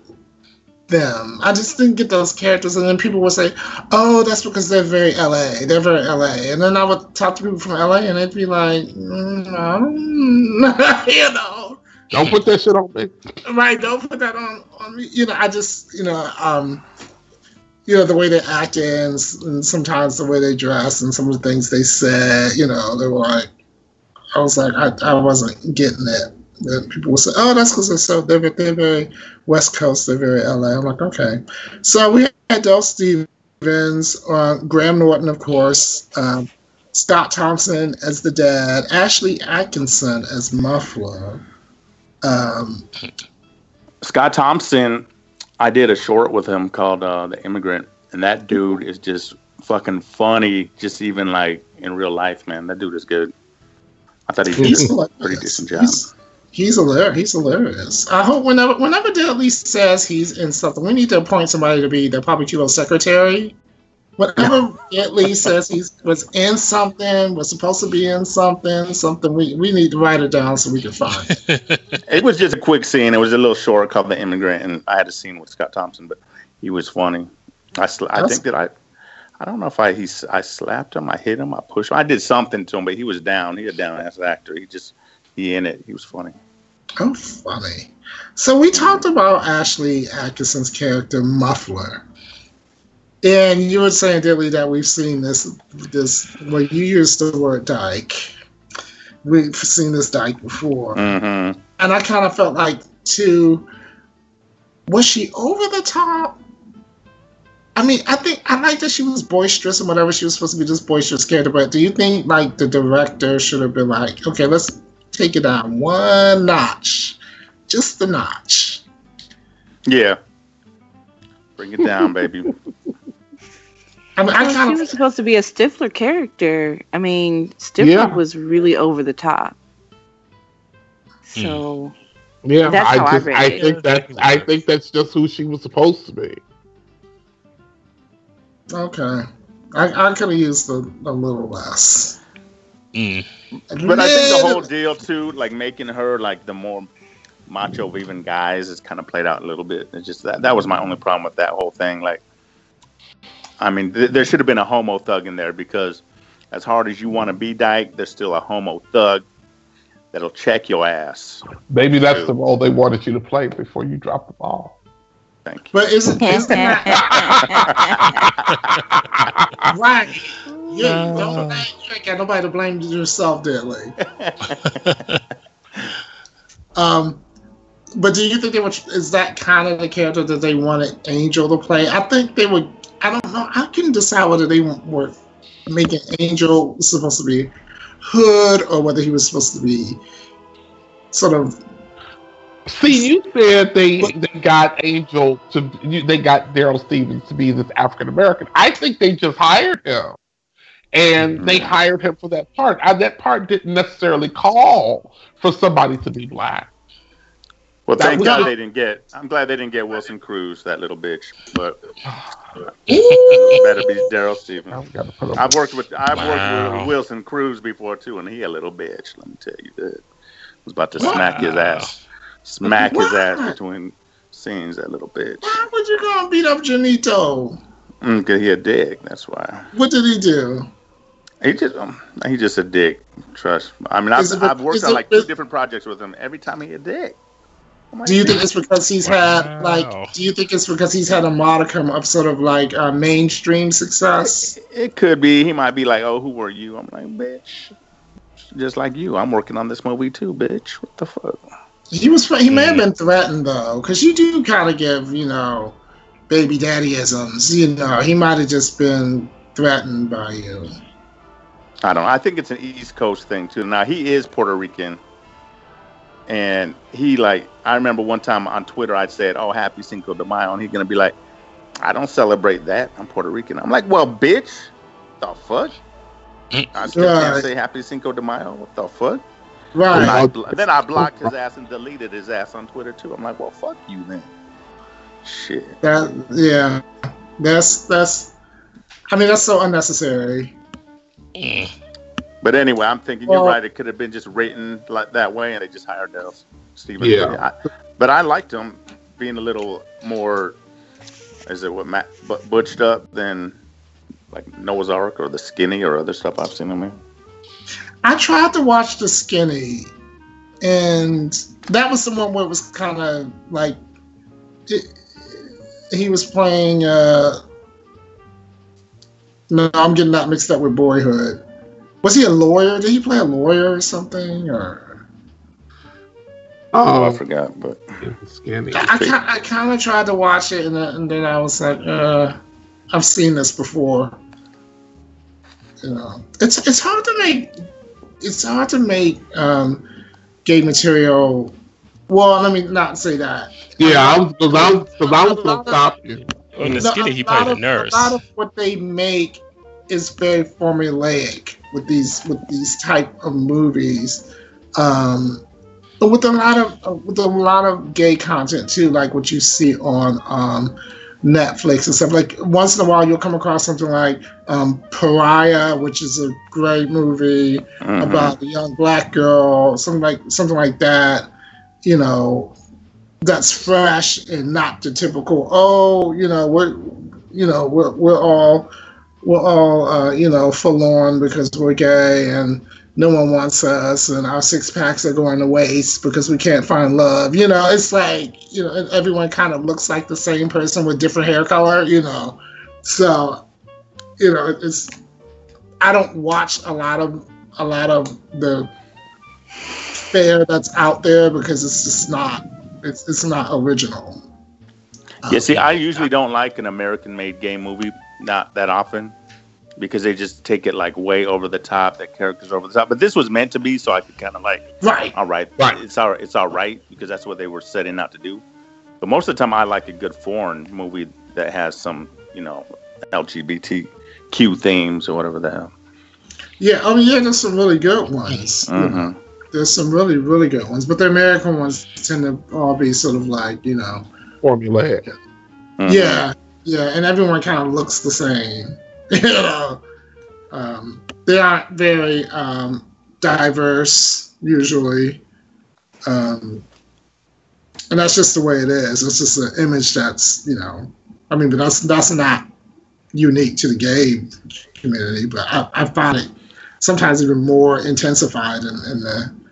them. I just didn't get those characters, and then people would say, "Oh, that's because they're very LA. They're very LA." And then I would talk to people from LA, and they'd be like, mm, "No," you know, Don't put that shit on me. right? Don't put that on on me. You know, I just you know um. You know the way they act and, and sometimes the way they dress and some of the things they said. You know they were like, I was like, I, I wasn't getting it. And people will say, "Oh, that's because they're so they're, they're very West Coast, they're very LA." I'm like, okay. So we had Darryl Stephens, uh, Graham Norton, of course, um, Scott Thompson as the dad, Ashlie Atkinson as Muffler. Um, Scott Thompson, I did a short with him called uh, "The Immigrant," and that dude is just fucking funny. Just even like in real life, man, that dude is good. I thought he did a pretty decent job. He's, he's hilarious. He's hilarious. I hope whenever whenever Deadlee says he's in something, we need to appoint somebody to be the Poppy Chulo secretary. Whenever Deadlee says he was in something, was supposed to be in something, something we, we need to write it down so we can find it. It was just a quick scene. It was a little short called "The Immigrant," and I had a scene with Scott Thompson, but he was funny. I sl- I think that I, I don't know if I he I slapped him, I hit him, I pushed him, I did something to him, but he was down. He was down as an actor. He just he in it. He was funny. Oh, funny. So we talked about Ashlie Atkinson's character Muffler, and you were saying, Deadlee, that we've seen this. This well, you used the word dyke. We've seen this dyke before, Mm-hmm. and I kind of felt like too. Was she over the top? I mean, I think I like that she was boisterous and whatever she was supposed to be, just boisterous character. But do you think like the director should have been like, okay, let's take it down one notch, just a notch? Yeah. Bring it down, baby. I mean, I Well, kind she was supposed to be a Stifler character. I mean, Stifler Yeah. was really over the top. Hmm. So Yeah, That's I how I just read I it. think that I think that's just who she was supposed to be. Hmm. okay. I, I could have used a, a little less. Mm. But I think the whole deal too, like making her like the more macho of even guys, is kind of played out a little bit. It's just that that was my only problem with that whole thing. Like, I mean, th- there should have been a homo thug in there because, as hard as you want to be dyke, there's still a homo thug that'll check your ass. Maybe that's the role they wanted you to play before you drop the ball. Thank you. But isn't, isn't that right? You, ain't- don't, blame- you ain't got nobody to blame yourself, Deadlee. Um, but do you think they would? Is that kind of the character that they wanted Angel to play? I think they would. I don't know. I couldn't decide whether they were making Angel supposed to be hood or whether he was supposed to be sort of. See, you said they they got Angel to you- they got Darryl Stephens to be this African American. I think they just hired him, and mm-hmm. they hired him for that part. I, that part didn't necessarily call for somebody to be black. Well, That thank was- God they didn't get. I'm glad they didn't get Wilson Cruz, that little bitch. But better be Darryl Stephens. gotta put him- I've worked with I've worked with Wilson Cruz before too, and he a little bitch. Let me tell you that. I Was about to smack his ass, smack his ass between scenes. That little bitch. Why would you go and beat up Janito? Mm, Cause he a dick. That's why. What did he do? He just um, he just a dick. Trust. I mean, I've, it- I've worked on it- like two is- different projects with him. Every time he a dick. Like, Do you think it's because he's had like? Do you think it's because he's had a modicum of sort of like uh, mainstream success? It could be. He might be like, "Oh, who are you?" I'm like, "Bitch, just like you. I'm working on this movie too, bitch. What the fuck?" He was. He may have been threatened though, because you do kind of give you know, baby daddyisms. You know, he might have just been threatened by you. I don't know. I think it's an East Coast thing too. Now he is Puerto Rican, and he like I remember one time on Twitter I said, "Oh, Happy Cinco de Mayo," and he's gonna be like, "I don't celebrate that. I'm Puerto Rican." I'm like, "Well, bitch, the fuck." I still Right. can't say Happy Cinco de Mayo. What the fuck? Right. I then I blocked his ass and deleted his ass on Twitter too. I'm like, well, fuck you then. Shit. That yeah, that's that's. I mean, that's so unnecessary. Eh. But anyway, I'm thinking Well- you're right. It could have been just written like that way, and they just hired Darryl Stephens. Yeah. I, but I liked him being a little more. Is it what Matt bu- butched up than like Noah's Arc or the Skinny or other stuff I've seen him in? I tried to watch the Skinny, and that was the one where it was kind of like it, he was playing. Uh, no, I'm getting that mixed up with Boyhood. Was he a lawyer? Did he play a lawyer or something? Or Oh, I Oh, forgot. But skinny. I, I kind of tried to watch it, and then, and then I was like, uh, I've seen this before. You know, it's it's hard to make it's hard to make um, gay material. Well, let me not say that. Yeah, I was because I was because I was gonna stop you. In the No, skinny, he played a of- nurse. A lot of what they make is very formulaic with these with these type of movies, um, but with a lot of uh, with a lot of gay content too, like what you see on um, Netflix and stuff. Like once in a while, you'll come across something like um, Pariah, which is a great movie mhm. about a young black girl, something like something like that. You know, that's fresh and not the typical. Oh, you know, we're you know we're we're all we're all uh, you know forlorn because we're gay and no one wants us and our six packs are going to waste because we can't find love. You know, it's like you know everyone kind of looks like the same person with different hair color. You know, so you know it's I don't watch a lot of a lot of the fare that's out there because it's just not it's it's not original. Yeah, see, I usually don't like an American-made gay movie, not that often, because they just take it like way over the top. That characters over the top. But this was meant to be, so I could kind of like, Right. all right, Right. it's all it's all right because that's what they were setting out to do. But most of the time, I like a good foreign movie that has some, you know, LGBTQ themes or whatever the hell. Yeah, I mean, yeah, there's some really good ones. you know. Mhm. There's some really, really good ones, but the American ones tend to all be sort of like, you know, Formulaic. Mhm. yeah, yeah, and everyone kind of looks the same. you know, um, they aren't very um, diverse usually, um, and that's just the way it is. It's just an image that's, you know, I mean, but that's that's not unique to the gay community, but I, I find it sometimes even more intensified in, in the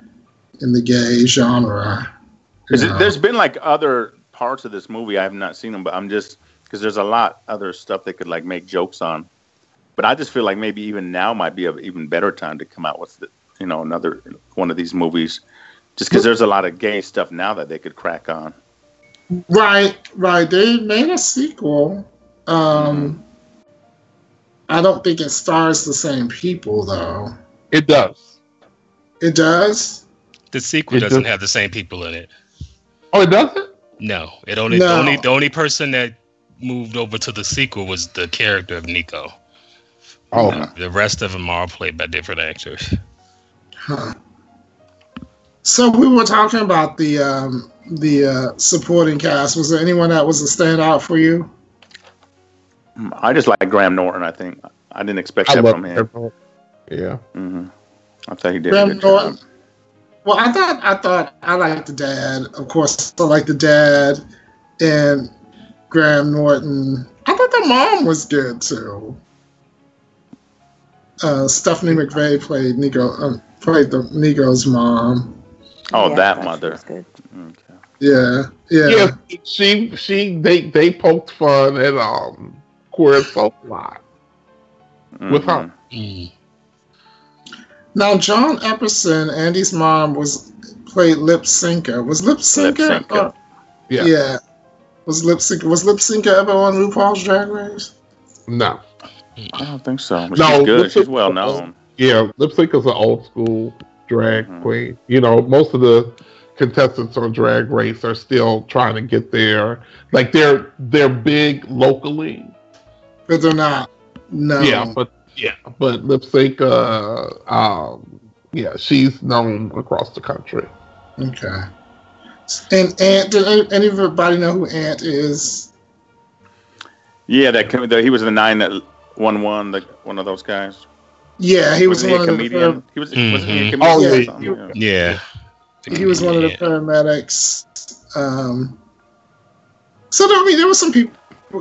in the gay genre. you it, there's been like other parts of this movie I have not seen them, but I'm just because there's a lot other stuff they could like make jokes on. But I just feel like maybe even now might be an even better time to come out with, the, you know, another one of these movies, just because there's a lot of gay stuff now that they could crack on. Right, right. They made a sequel. Um, I don't think it stars the same people though. It does. It does. The sequel It doesn't does- have the same people in it. Oh, it doesn't. No, it only No. the only the only person that moved over to the sequel was the character of Nico. Oh, The rest of them are all played by different actors. Huh. So we were talking about the um, the uh, supporting cast. Was there anyone that was a standout for you? Mm, I just like Graham Norton. I think I didn't expect I that from him. it. Yeah. hmm I thought he did a Graham good Norton. job. Well, I thought I thought I liked the dad. Of course, I like the dad and Graham Norton. I thought the mom was good too. Uh, Stephanie McVay played Nico. Uh, played the Nico's mom. Oh, Yeah, that mother. Okay. Yeah, yeah. Yeah, she she they they poked fun at um queer folk a lot with her. Mhm. Mm. Now, John Epperson, Andy's mom, was played Lypsinka. Was Lypsinka? Uh, Yeah. yeah. Was Lypsinka? Was Lypsinka ever on RuPaul's Drag Race? No. I don't think so. But No, she's good. lip She's well known. Yeah, lip sync is an old school drag Mhm. queen. You know, most of the contestants on Drag Race are still trying to get there. Like they're they're big locally. But they're not. No. Yeah, but yeah, but lip sync. Uh, um, yeah, she's known across the country. Okay. And Ant, did anybody know who Ant is? Yeah, that, com- the, he was the nine that one one, the one of those guys. Yeah, he was Wasn't one he of a the comedian? He was. Wasn't he a Mhm. comedian? Oh, or yeah. something? Yeah. he was one of the paramedics. Um, so I mean, there were some people.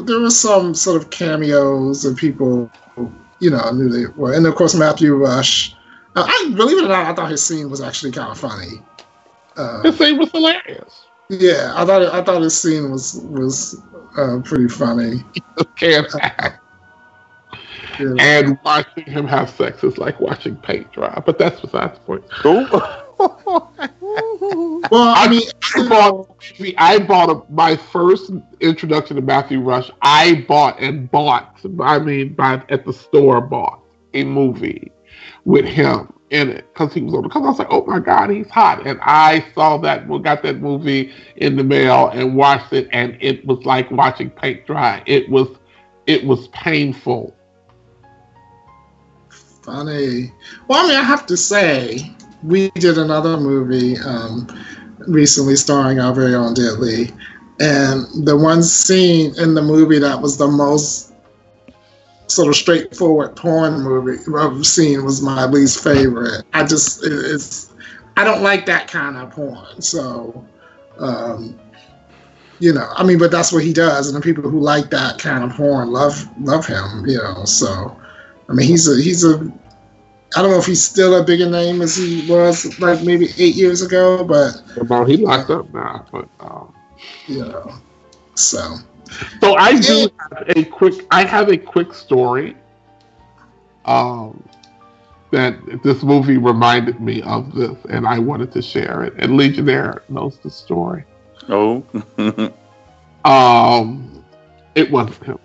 There were some sort of cameos of people, who, you know, I knew they were, and of course Matthew Rush. Uh, I believe it or not, I thought his scene was actually kind of funny. Uh, His thing was hilarious. yeah, I thought it, I thought his scene was was uh, pretty funny. Can't. Yeah. And watching him have sex is like watching paint dry. But that's besides the point. Who? Well, I mean, I bought, I bought a, my first introduction to Matthew Rush. I bought and bought, I mean, by, at the store, bought a movie with him in it because he was on. Because I was like, oh my god, he's hot, and I saw that, got that movie in the mail and watched it, and it was like watching paint dry. It was, it was painful. Funny. Well, I mean, I have to say, we did another movie um, recently starring our very own Deadly, and the one scene in the movie that was the most sort of straightforward porn movie uh, scene was my least favorite. I just it, it's I don't like that kind of porn, so. Um, you know, I mean, but that's what he does, and the people who like that kind of porn love love him. You know, so I mean, he's a he's a. I don't know if he's still a bigger name as he was like maybe eight years ago, but Well, he locked up now, but. Um, you know, so So I do have a quick. I have a quick story. Um, that this movie reminded me of this, and I wanted to share it. And Legionnaire knows the story. oh. Um, it wasn't him.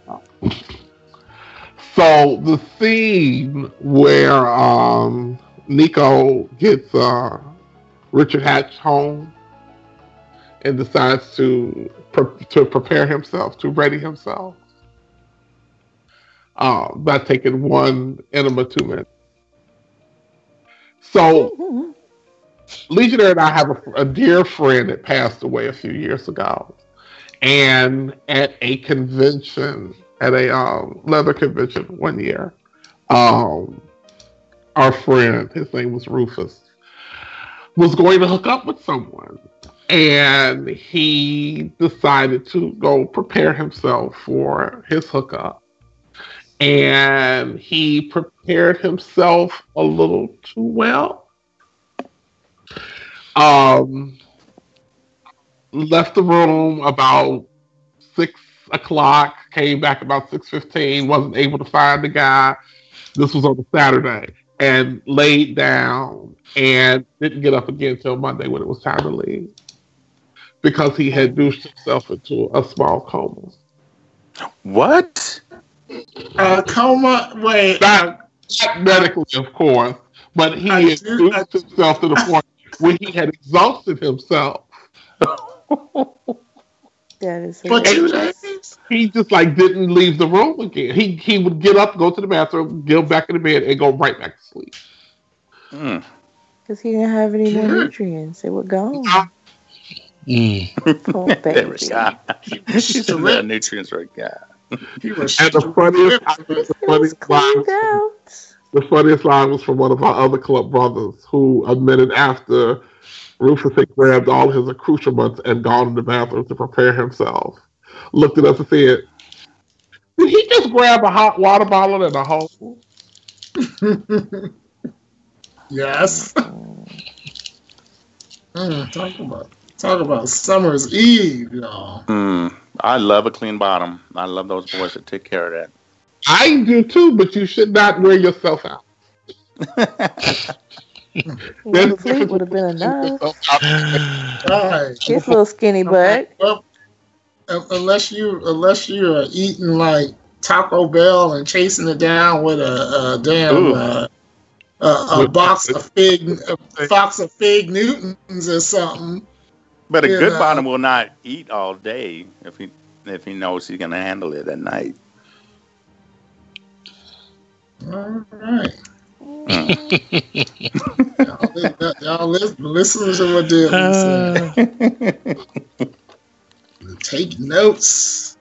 So the scene where um Nico gets uh Richard Hatch home and decides to pre- to prepare himself to ready himself uh, by taking one enema two minutes. So Legionnaire and I have a, a dear friend that passed away a few years ago, and at a convention, at a um, leather convention one year, um, our friend, his name was Rufus, was going to hook up with someone, and he decided to go prepare himself for his hookup. And he prepared himself a little too well um, left the room about six, o'clock. Came back about six fifteen. Wasn't able to find the guy. This was on a Saturday, and laid down and didn't get up again until Monday when it was time to leave because he had douched himself into a small coma. What? Uh, coma. Wait. Not, not medically, of course, but he I had do- douched himself to the point where he had exhausted himself. That is For two days. He just like didn't leave the room again. He he would get up, go to the bathroom, get back in the bed, and go right back to sleep. Mm. Because he didn't have any more nutrients. They were gone. Mm. Poor They were baby. shot. She's the nutrients right guy. He was And the funniest, the funniest line cleaned out. The funniest line was from one of our other club brothers, who a minute after Rufus had grabbed all his accoutrements and gone to the bathroom to prepare himself, looked at us and said, "Did he just grab a hot water bottle and a hose?" yes. Mm, talk about talk about summer's eve, y'all. Mm. I love a clean bottom. I love those boys that take care of that. I do too, but you should not wear yourself out. One fleet would have been enough. Right. His little skinny butt. Well, unless you unless you are eating like Taco Bell and chasing it down with a, a damn uh, a, a box of fig a box of fig Newtons or something. But a Yeah. good bottom will not eat all day if he if he knows he's gonna handle it at night. All right. Y'all, li- y'all li- listen to what Dylan said. Take notes.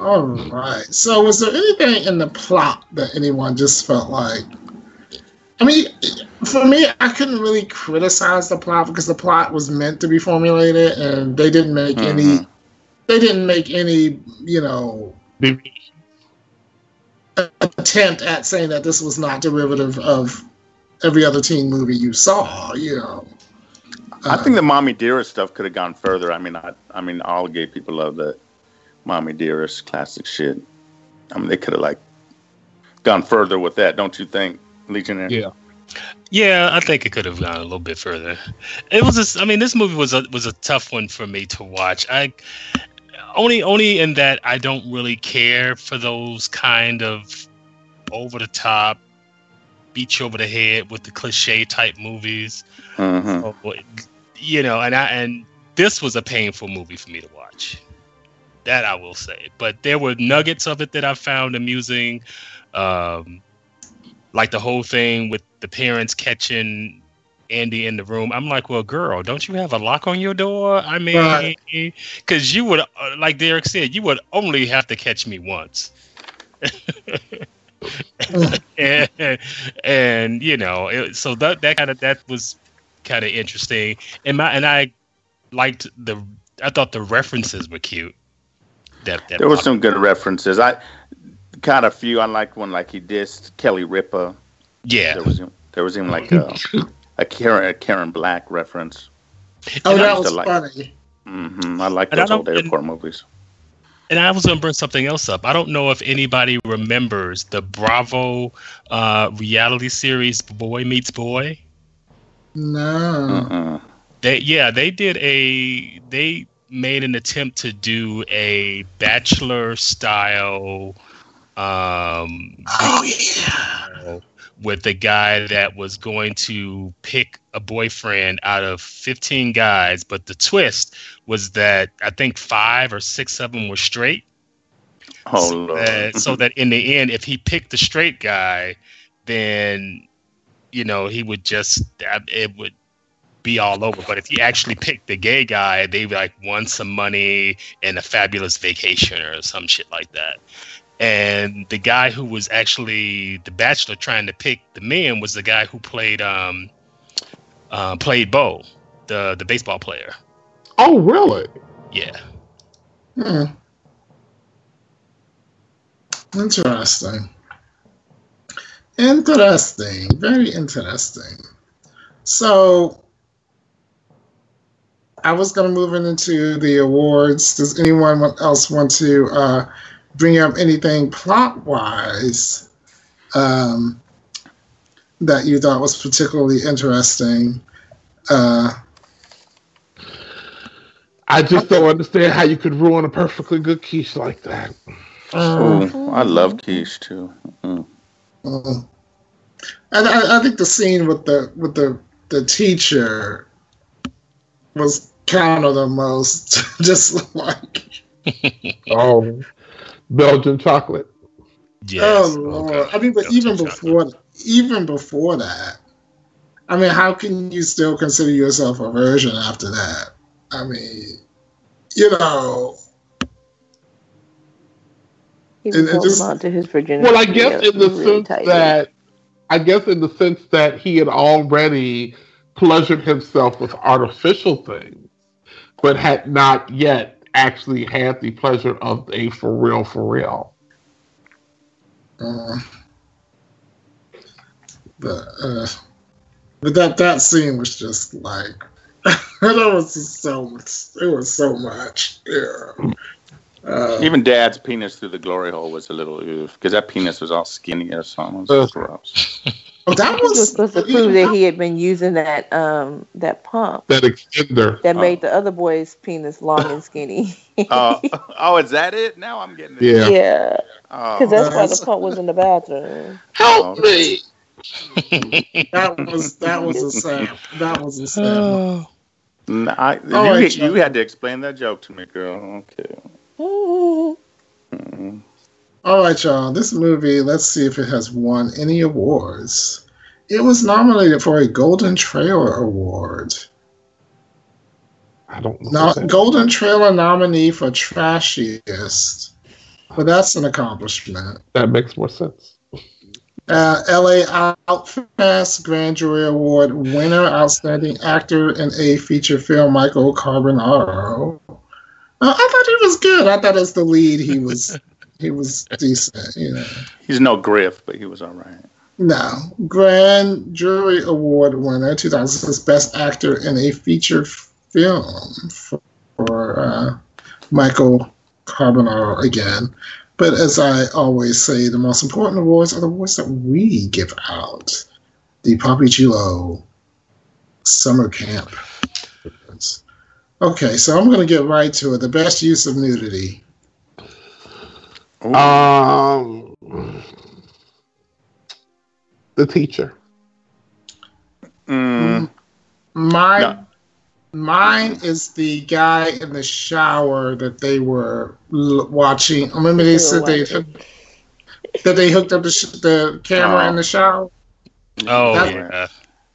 All right. So, was there anything in the plot that anyone just felt like? I mean, for me, I couldn't really criticize the plot because the plot was meant to be formulated, and they didn't make any. Mhm. They didn't make any, you know, attempt at saying that this was not derivative of every other teen movie you saw. You know. I think the mommy dearest stuff could have gone further. I mean, I, I mean, all gay people love the mommy dearest classic shit. I mean, they could have like gone further with that, don't you think, Legionnaire? Yeah. Yeah, I think it could have gone a little bit further. It was just, I mean, this movie was a was a tough one for me to watch. I only only in that I don't really care for those kind of over the top, beat you over the head with the cliche type movies. Oh, boy. You know, and I and this was a painful movie for me to watch. That I will say. But there were nuggets of it that I found amusing. Um, like the whole thing with the parents catching Andy in the room. I'm like, well, girl, don't you have a lock on your door? I mean, Right. because you would, uh, like Derek said, you would only have to catch me once. and, and you know, it, so that that kind of that was kind of interesting. And my and I liked the. I thought the references were cute. That, that There were some good references. I kind of few. I liked one like he dissed Kelly Ripa. yeah. There was there was even like a, a Karen a Karen Black reference. Oh, And I that used was to like- funny. hmm I like And I old don't- and- movies. And I was going to bring something else up. I don't know if anybody remembers the Bravo uh, reality series Boy Meets Boy. No. Mm-mm. They yeah, they did a they made an attempt to do a bachelor style um Oh yeah. With the guy that was going to pick a boyfriend out of 15 guys, but the twist was that I think five or six of them were straight. Oh so lord. that, so that in the end, if he picked the straight guy, then you know he would just it would be all over. But if he actually picked the gay guy, they like won some money and a fabulous vacation or some shit like that. And the guy who was actually the bachelor trying to pick the men was the guy who played um uh, played Bo, the the baseball player. Oh, really? Yeah. Hmm. Interesting. Interesting. Very interesting. So, I was going to move into the awards. Does anyone else want to uh, bring up anything plot wise um, that you thought was particularly interesting? Uh, I just don't understand how you could ruin a perfectly good quiche like that. Oh, I love quiche too. Mm. and I, I think the scene with the with the the teacher was kind of the most just like Oh, Belgian chocolate. Yes. oh lord i mean but Belgian even chocolate. before even before that i mean how can you still consider yourself a virgin after that i mean you know He It- was holding just- on to his virginity. Well, I guess in the really sense tightly. that, I guess in the sense that he had already pleasured himself with artificial things, but had not yet actually had the pleasure of a for real, for real. uh, but uh but that that scene was just like that was just so much it was so much yeah uh, Even Dad's penis through the glory hole was a little oof because that penis was all skinny or something. It was gross. Oh, that was was supposed to prove that he had been using that um that pump That extender. that Oh. made the other boy's penis long and skinny. Oh, oh, is that it? Now I'm getting it. Yeah. yeah, Oh, because that's why the pump was in the bathroom. Help me! that was that was a sad that was a sad Oh. N- I- Oh, you, you had to explain that joke to me, girl. Okay. Mm. All right, y'all. This movie, let's see if it has won any awards. It was nominated for a Golden Trailer Award. I don't know. That- Golden Trailer nominee for Trashiest. But that's an accomplishment. that makes more sense. Uh, LA Outfest Grand Jury Award winner, Outstanding Actor in a Feature Film, Michael Carbonaro. Uh, I thought he was good. I thought as the lead, he was he was decent. You know. He's no Griff, but he was all right. No. Grand Jury Award winner, 2006 Best Actor in a Feature Film for, for uh, Michael Carbonaro again. But as I always say, the most important awards are the awards that we give out. The Poppy Chula Summer Camp. Okay, so I'm going to get right to it. The best use of nudity. Ooh. Um, the teacher. Mm, Mine, No. mine is the guy in the shower that they were l- watching. Remember they They said they watching. that they hooked up the, sh- the camera in the shower. Oh That- yeah.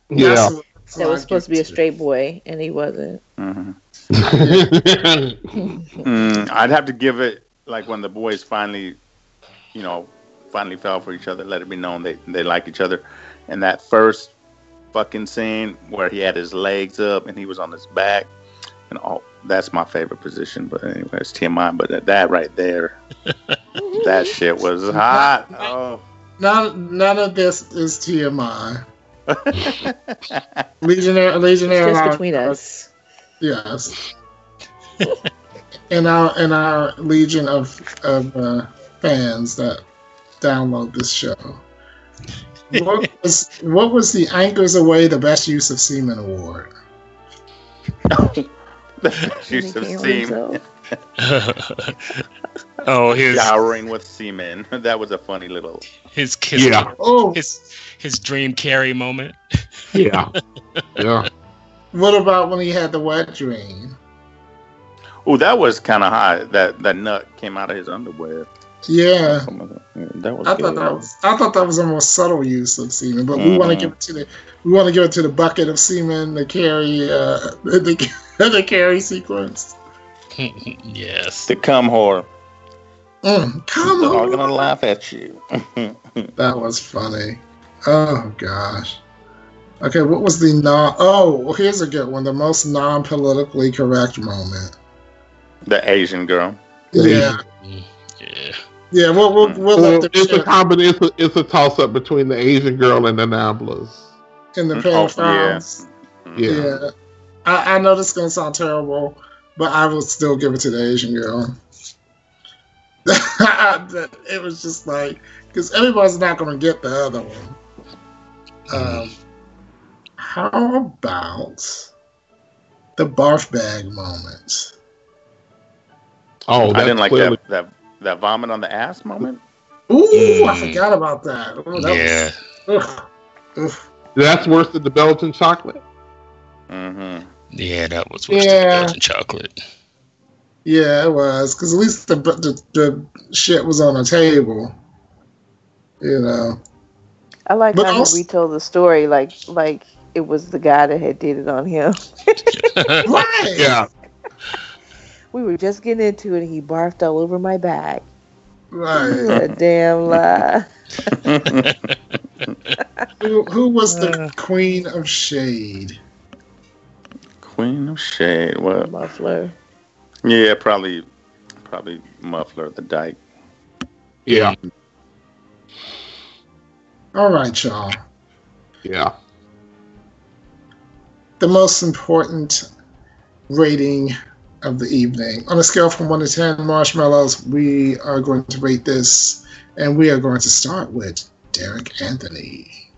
Yeah. That's what- that's That was supposed to be a straight boy, and he wasn't. mhm. Mm, I'd have to give it like when the boys finally, you know, finally fell for each other. Let it be known they they like each other, and that first fucking scene where he had his legs up and he was on his back, and all that's my favorite position. But anyway, it's TMI. But that, that right there, that shit was hot. Oh. None, none of this is TMI. Legionnaire, Legionnaire, Just between us. Yes. and our and our legion of of uh, fans that download this show. What was what was the Anchors Away the best use of semen award? the best Use of semen, oh, his showering with semen. That was a funny little. his kiss, Yeah. Oh, his his dream Carrie moment. Yeah. Yeah. what about when he had the wet dream? Oh, that was kind of hot. That that nut came out of his underwear. Yeah. That. Was I good. thought that was I thought that was a more subtle use of semen, but we want to give it to the we want to give it to the bucket of semen, the Carrie uh, the the Carrie sequence. yes. the cum whore. Mm, come They're all on, gonna laugh at you. that was funny. Oh gosh. Okay, what was the non? Oh, here's a good one. The most non-politically correct moment. The Asian girl. Yeah, Yeah. yeah. We'll we'll, we'll Well, let the it's a chip combination. It's a, it's a toss up between the Asian girl and the Namblas. in the Oh, yeah. Yeah. Yeah. I, I know this is gonna sound terrible, but I will still give it to the Asian girl. it was just like because everybody's not gonna get the other one. Um, how about the barf bag moment? Oh, I didn't like clearly- that, that that vomit on the ass moment. Ooh, I Mm. forgot about that. Ooh, that Yeah. Was, ugh, ugh. That's worse than the Belgian chocolate. Mm-hmm. Yeah, that was worse Yeah. than Belgian chocolate. Yeah, it was because at least the, the the shit was on a table. You know. I like But how also- he retold the story like like it was the guy that had did it on him. Right. Yeah. We were just getting into it and he barfed all over my back. Right. a damn lie. Who, who was the Uh. queen of shade? Queen of Shade. What? Muffler. Yeah, probably, probably Muffler the Dyke. Yeah. All right, y'all. Yeah. The most important rating of the evening. On a scale from 1 to 10 marshmallows, we are going to rate this, and we are going to start with Derek Anthony.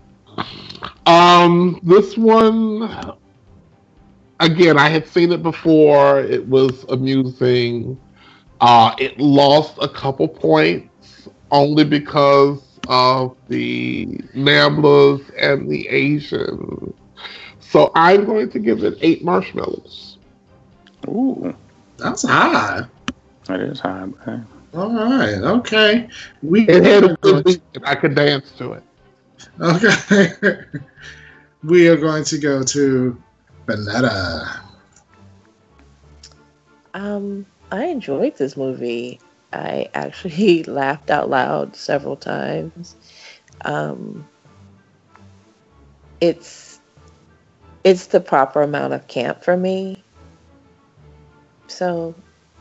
Um, this one, again, I had seen it before. It was amusing. Uh, it lost a couple points only because of the Namblers and the Asians. So I'm going to give it eight marshmallows. Ooh, That's high. that is high. but- All right. Okay. We It had a good beat, I could dance to it. Okay. we are going to go to Benetta. Um, I enjoyed this movie. I actually laughed out loud several times. Um, it's it's the proper amount of camp for me. So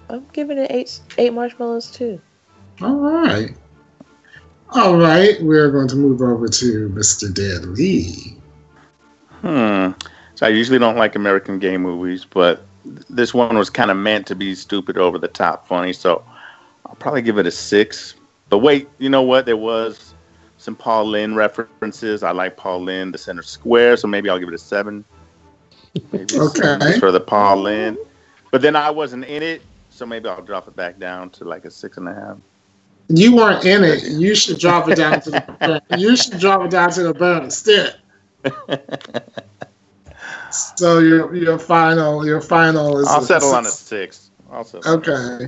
I'm giving it eight eight marshmallows too. All right. All right. We're going to move over to Mr. Deadlee. Hmm. So I usually don't like American gay movies, but this one was kind of meant to be stupid, over the top, funny. So I'll probably give it a six. But wait, you know what? There was some Paul Lynde references. I like Paul Lynde, The Center Square, so maybe I'll give it a seven. Maybe a seven Okay. just for the Paul Lynde. But then I wasn't in it, so maybe I'll drop it back down to like a six and a half. You weren't in it. You should drop it down to the. you should drop it down to the burn instead. So your your final your final is. I'll a settle on a six. six. I'll settle Okay.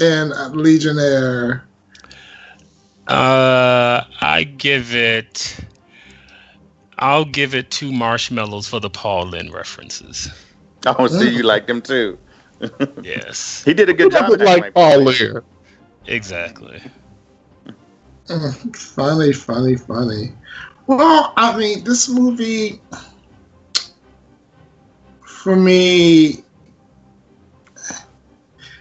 And uh, Legionnaire. Uh, I give it. I'll give it two marshmallows for the Paul Lynde references. Oh, see, you like him too. Yes, He did a Who good job. doesn't in acting like Paul Paul Lear? exactly. Funny, funny, funny. Well, I mean, this movie, for me,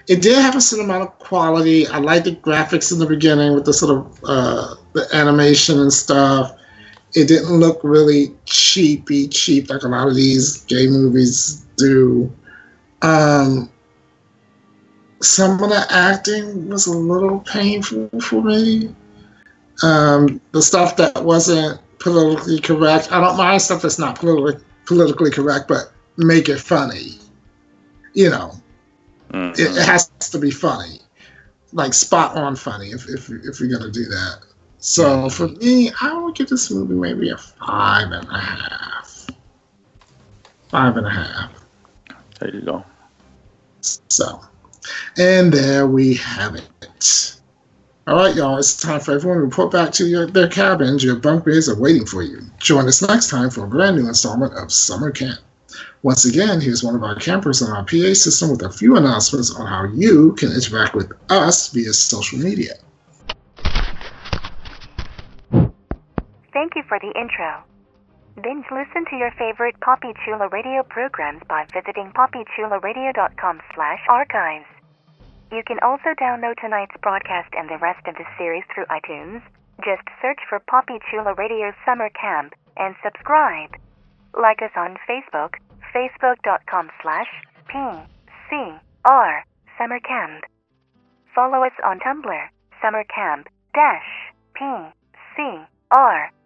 it did have a certain amount of quality. I like the graphics in the beginning with the sort of uh, the animation and stuff. It didn't look really cheapy, cheap like a lot of these gay movies do. Um, some of the acting was a little painful for me um, the stuff that wasn't politically correct. I don't mind stuff that's not politically politically correct, but make it funny. You know, Mhm. it, it has to be funny, like spot on funny. If if if you're gonna do that, so for me, I would give this movie maybe a five and a half. Five and a half. There you go. So, and there we have it. All right, y'all, it's time for everyone to report back to your, their cabins. Your bunk beds are waiting for you. Join us next time for a brand new installment of Summer Camp. Once again, here's one of our campers on our PA system with a few announcements on how you can interact with us via social media. Thank you for the intro. Binge listen to your favorite Poppy Chula radio programs by visiting poppychularadio.com slash archives. You can also download tonight's broadcast and the rest of the series through iTunes. Just search for Poppy Chula Radio Summer Camp and subscribe. Like us on Facebook, facebook.com slash PCR Summer Camp. Follow us on Tumblr, summercamp dash PCR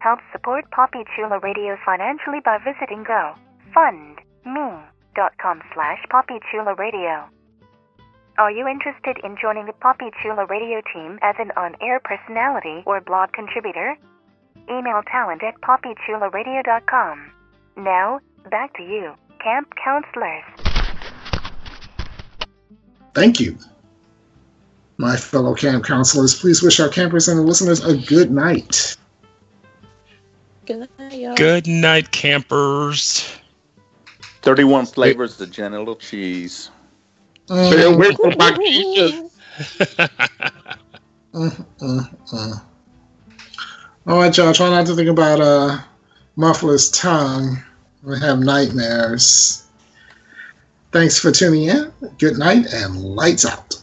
Help support Poppy Chula Radio financially by visiting gofundme.com slash Poppy Chula poppychularadio. Are you interested in joining the Poppy Chula Radio team as an on-air personality or blog contributor? Email talent at poppychularadio.com. Now, back to you, camp counselors. Thank you. My fellow camp counselors, please wish our campers and listeners a good night. Good night, y'all. Good night, campers. 31 flavors of genital cheese. Stay Mm, away from my quiches. mm, mm, mm. All right, y'all. Try not to think about uh, Muffler's tongue. We have nightmares. Thanks for tuning in. Good night and lights out.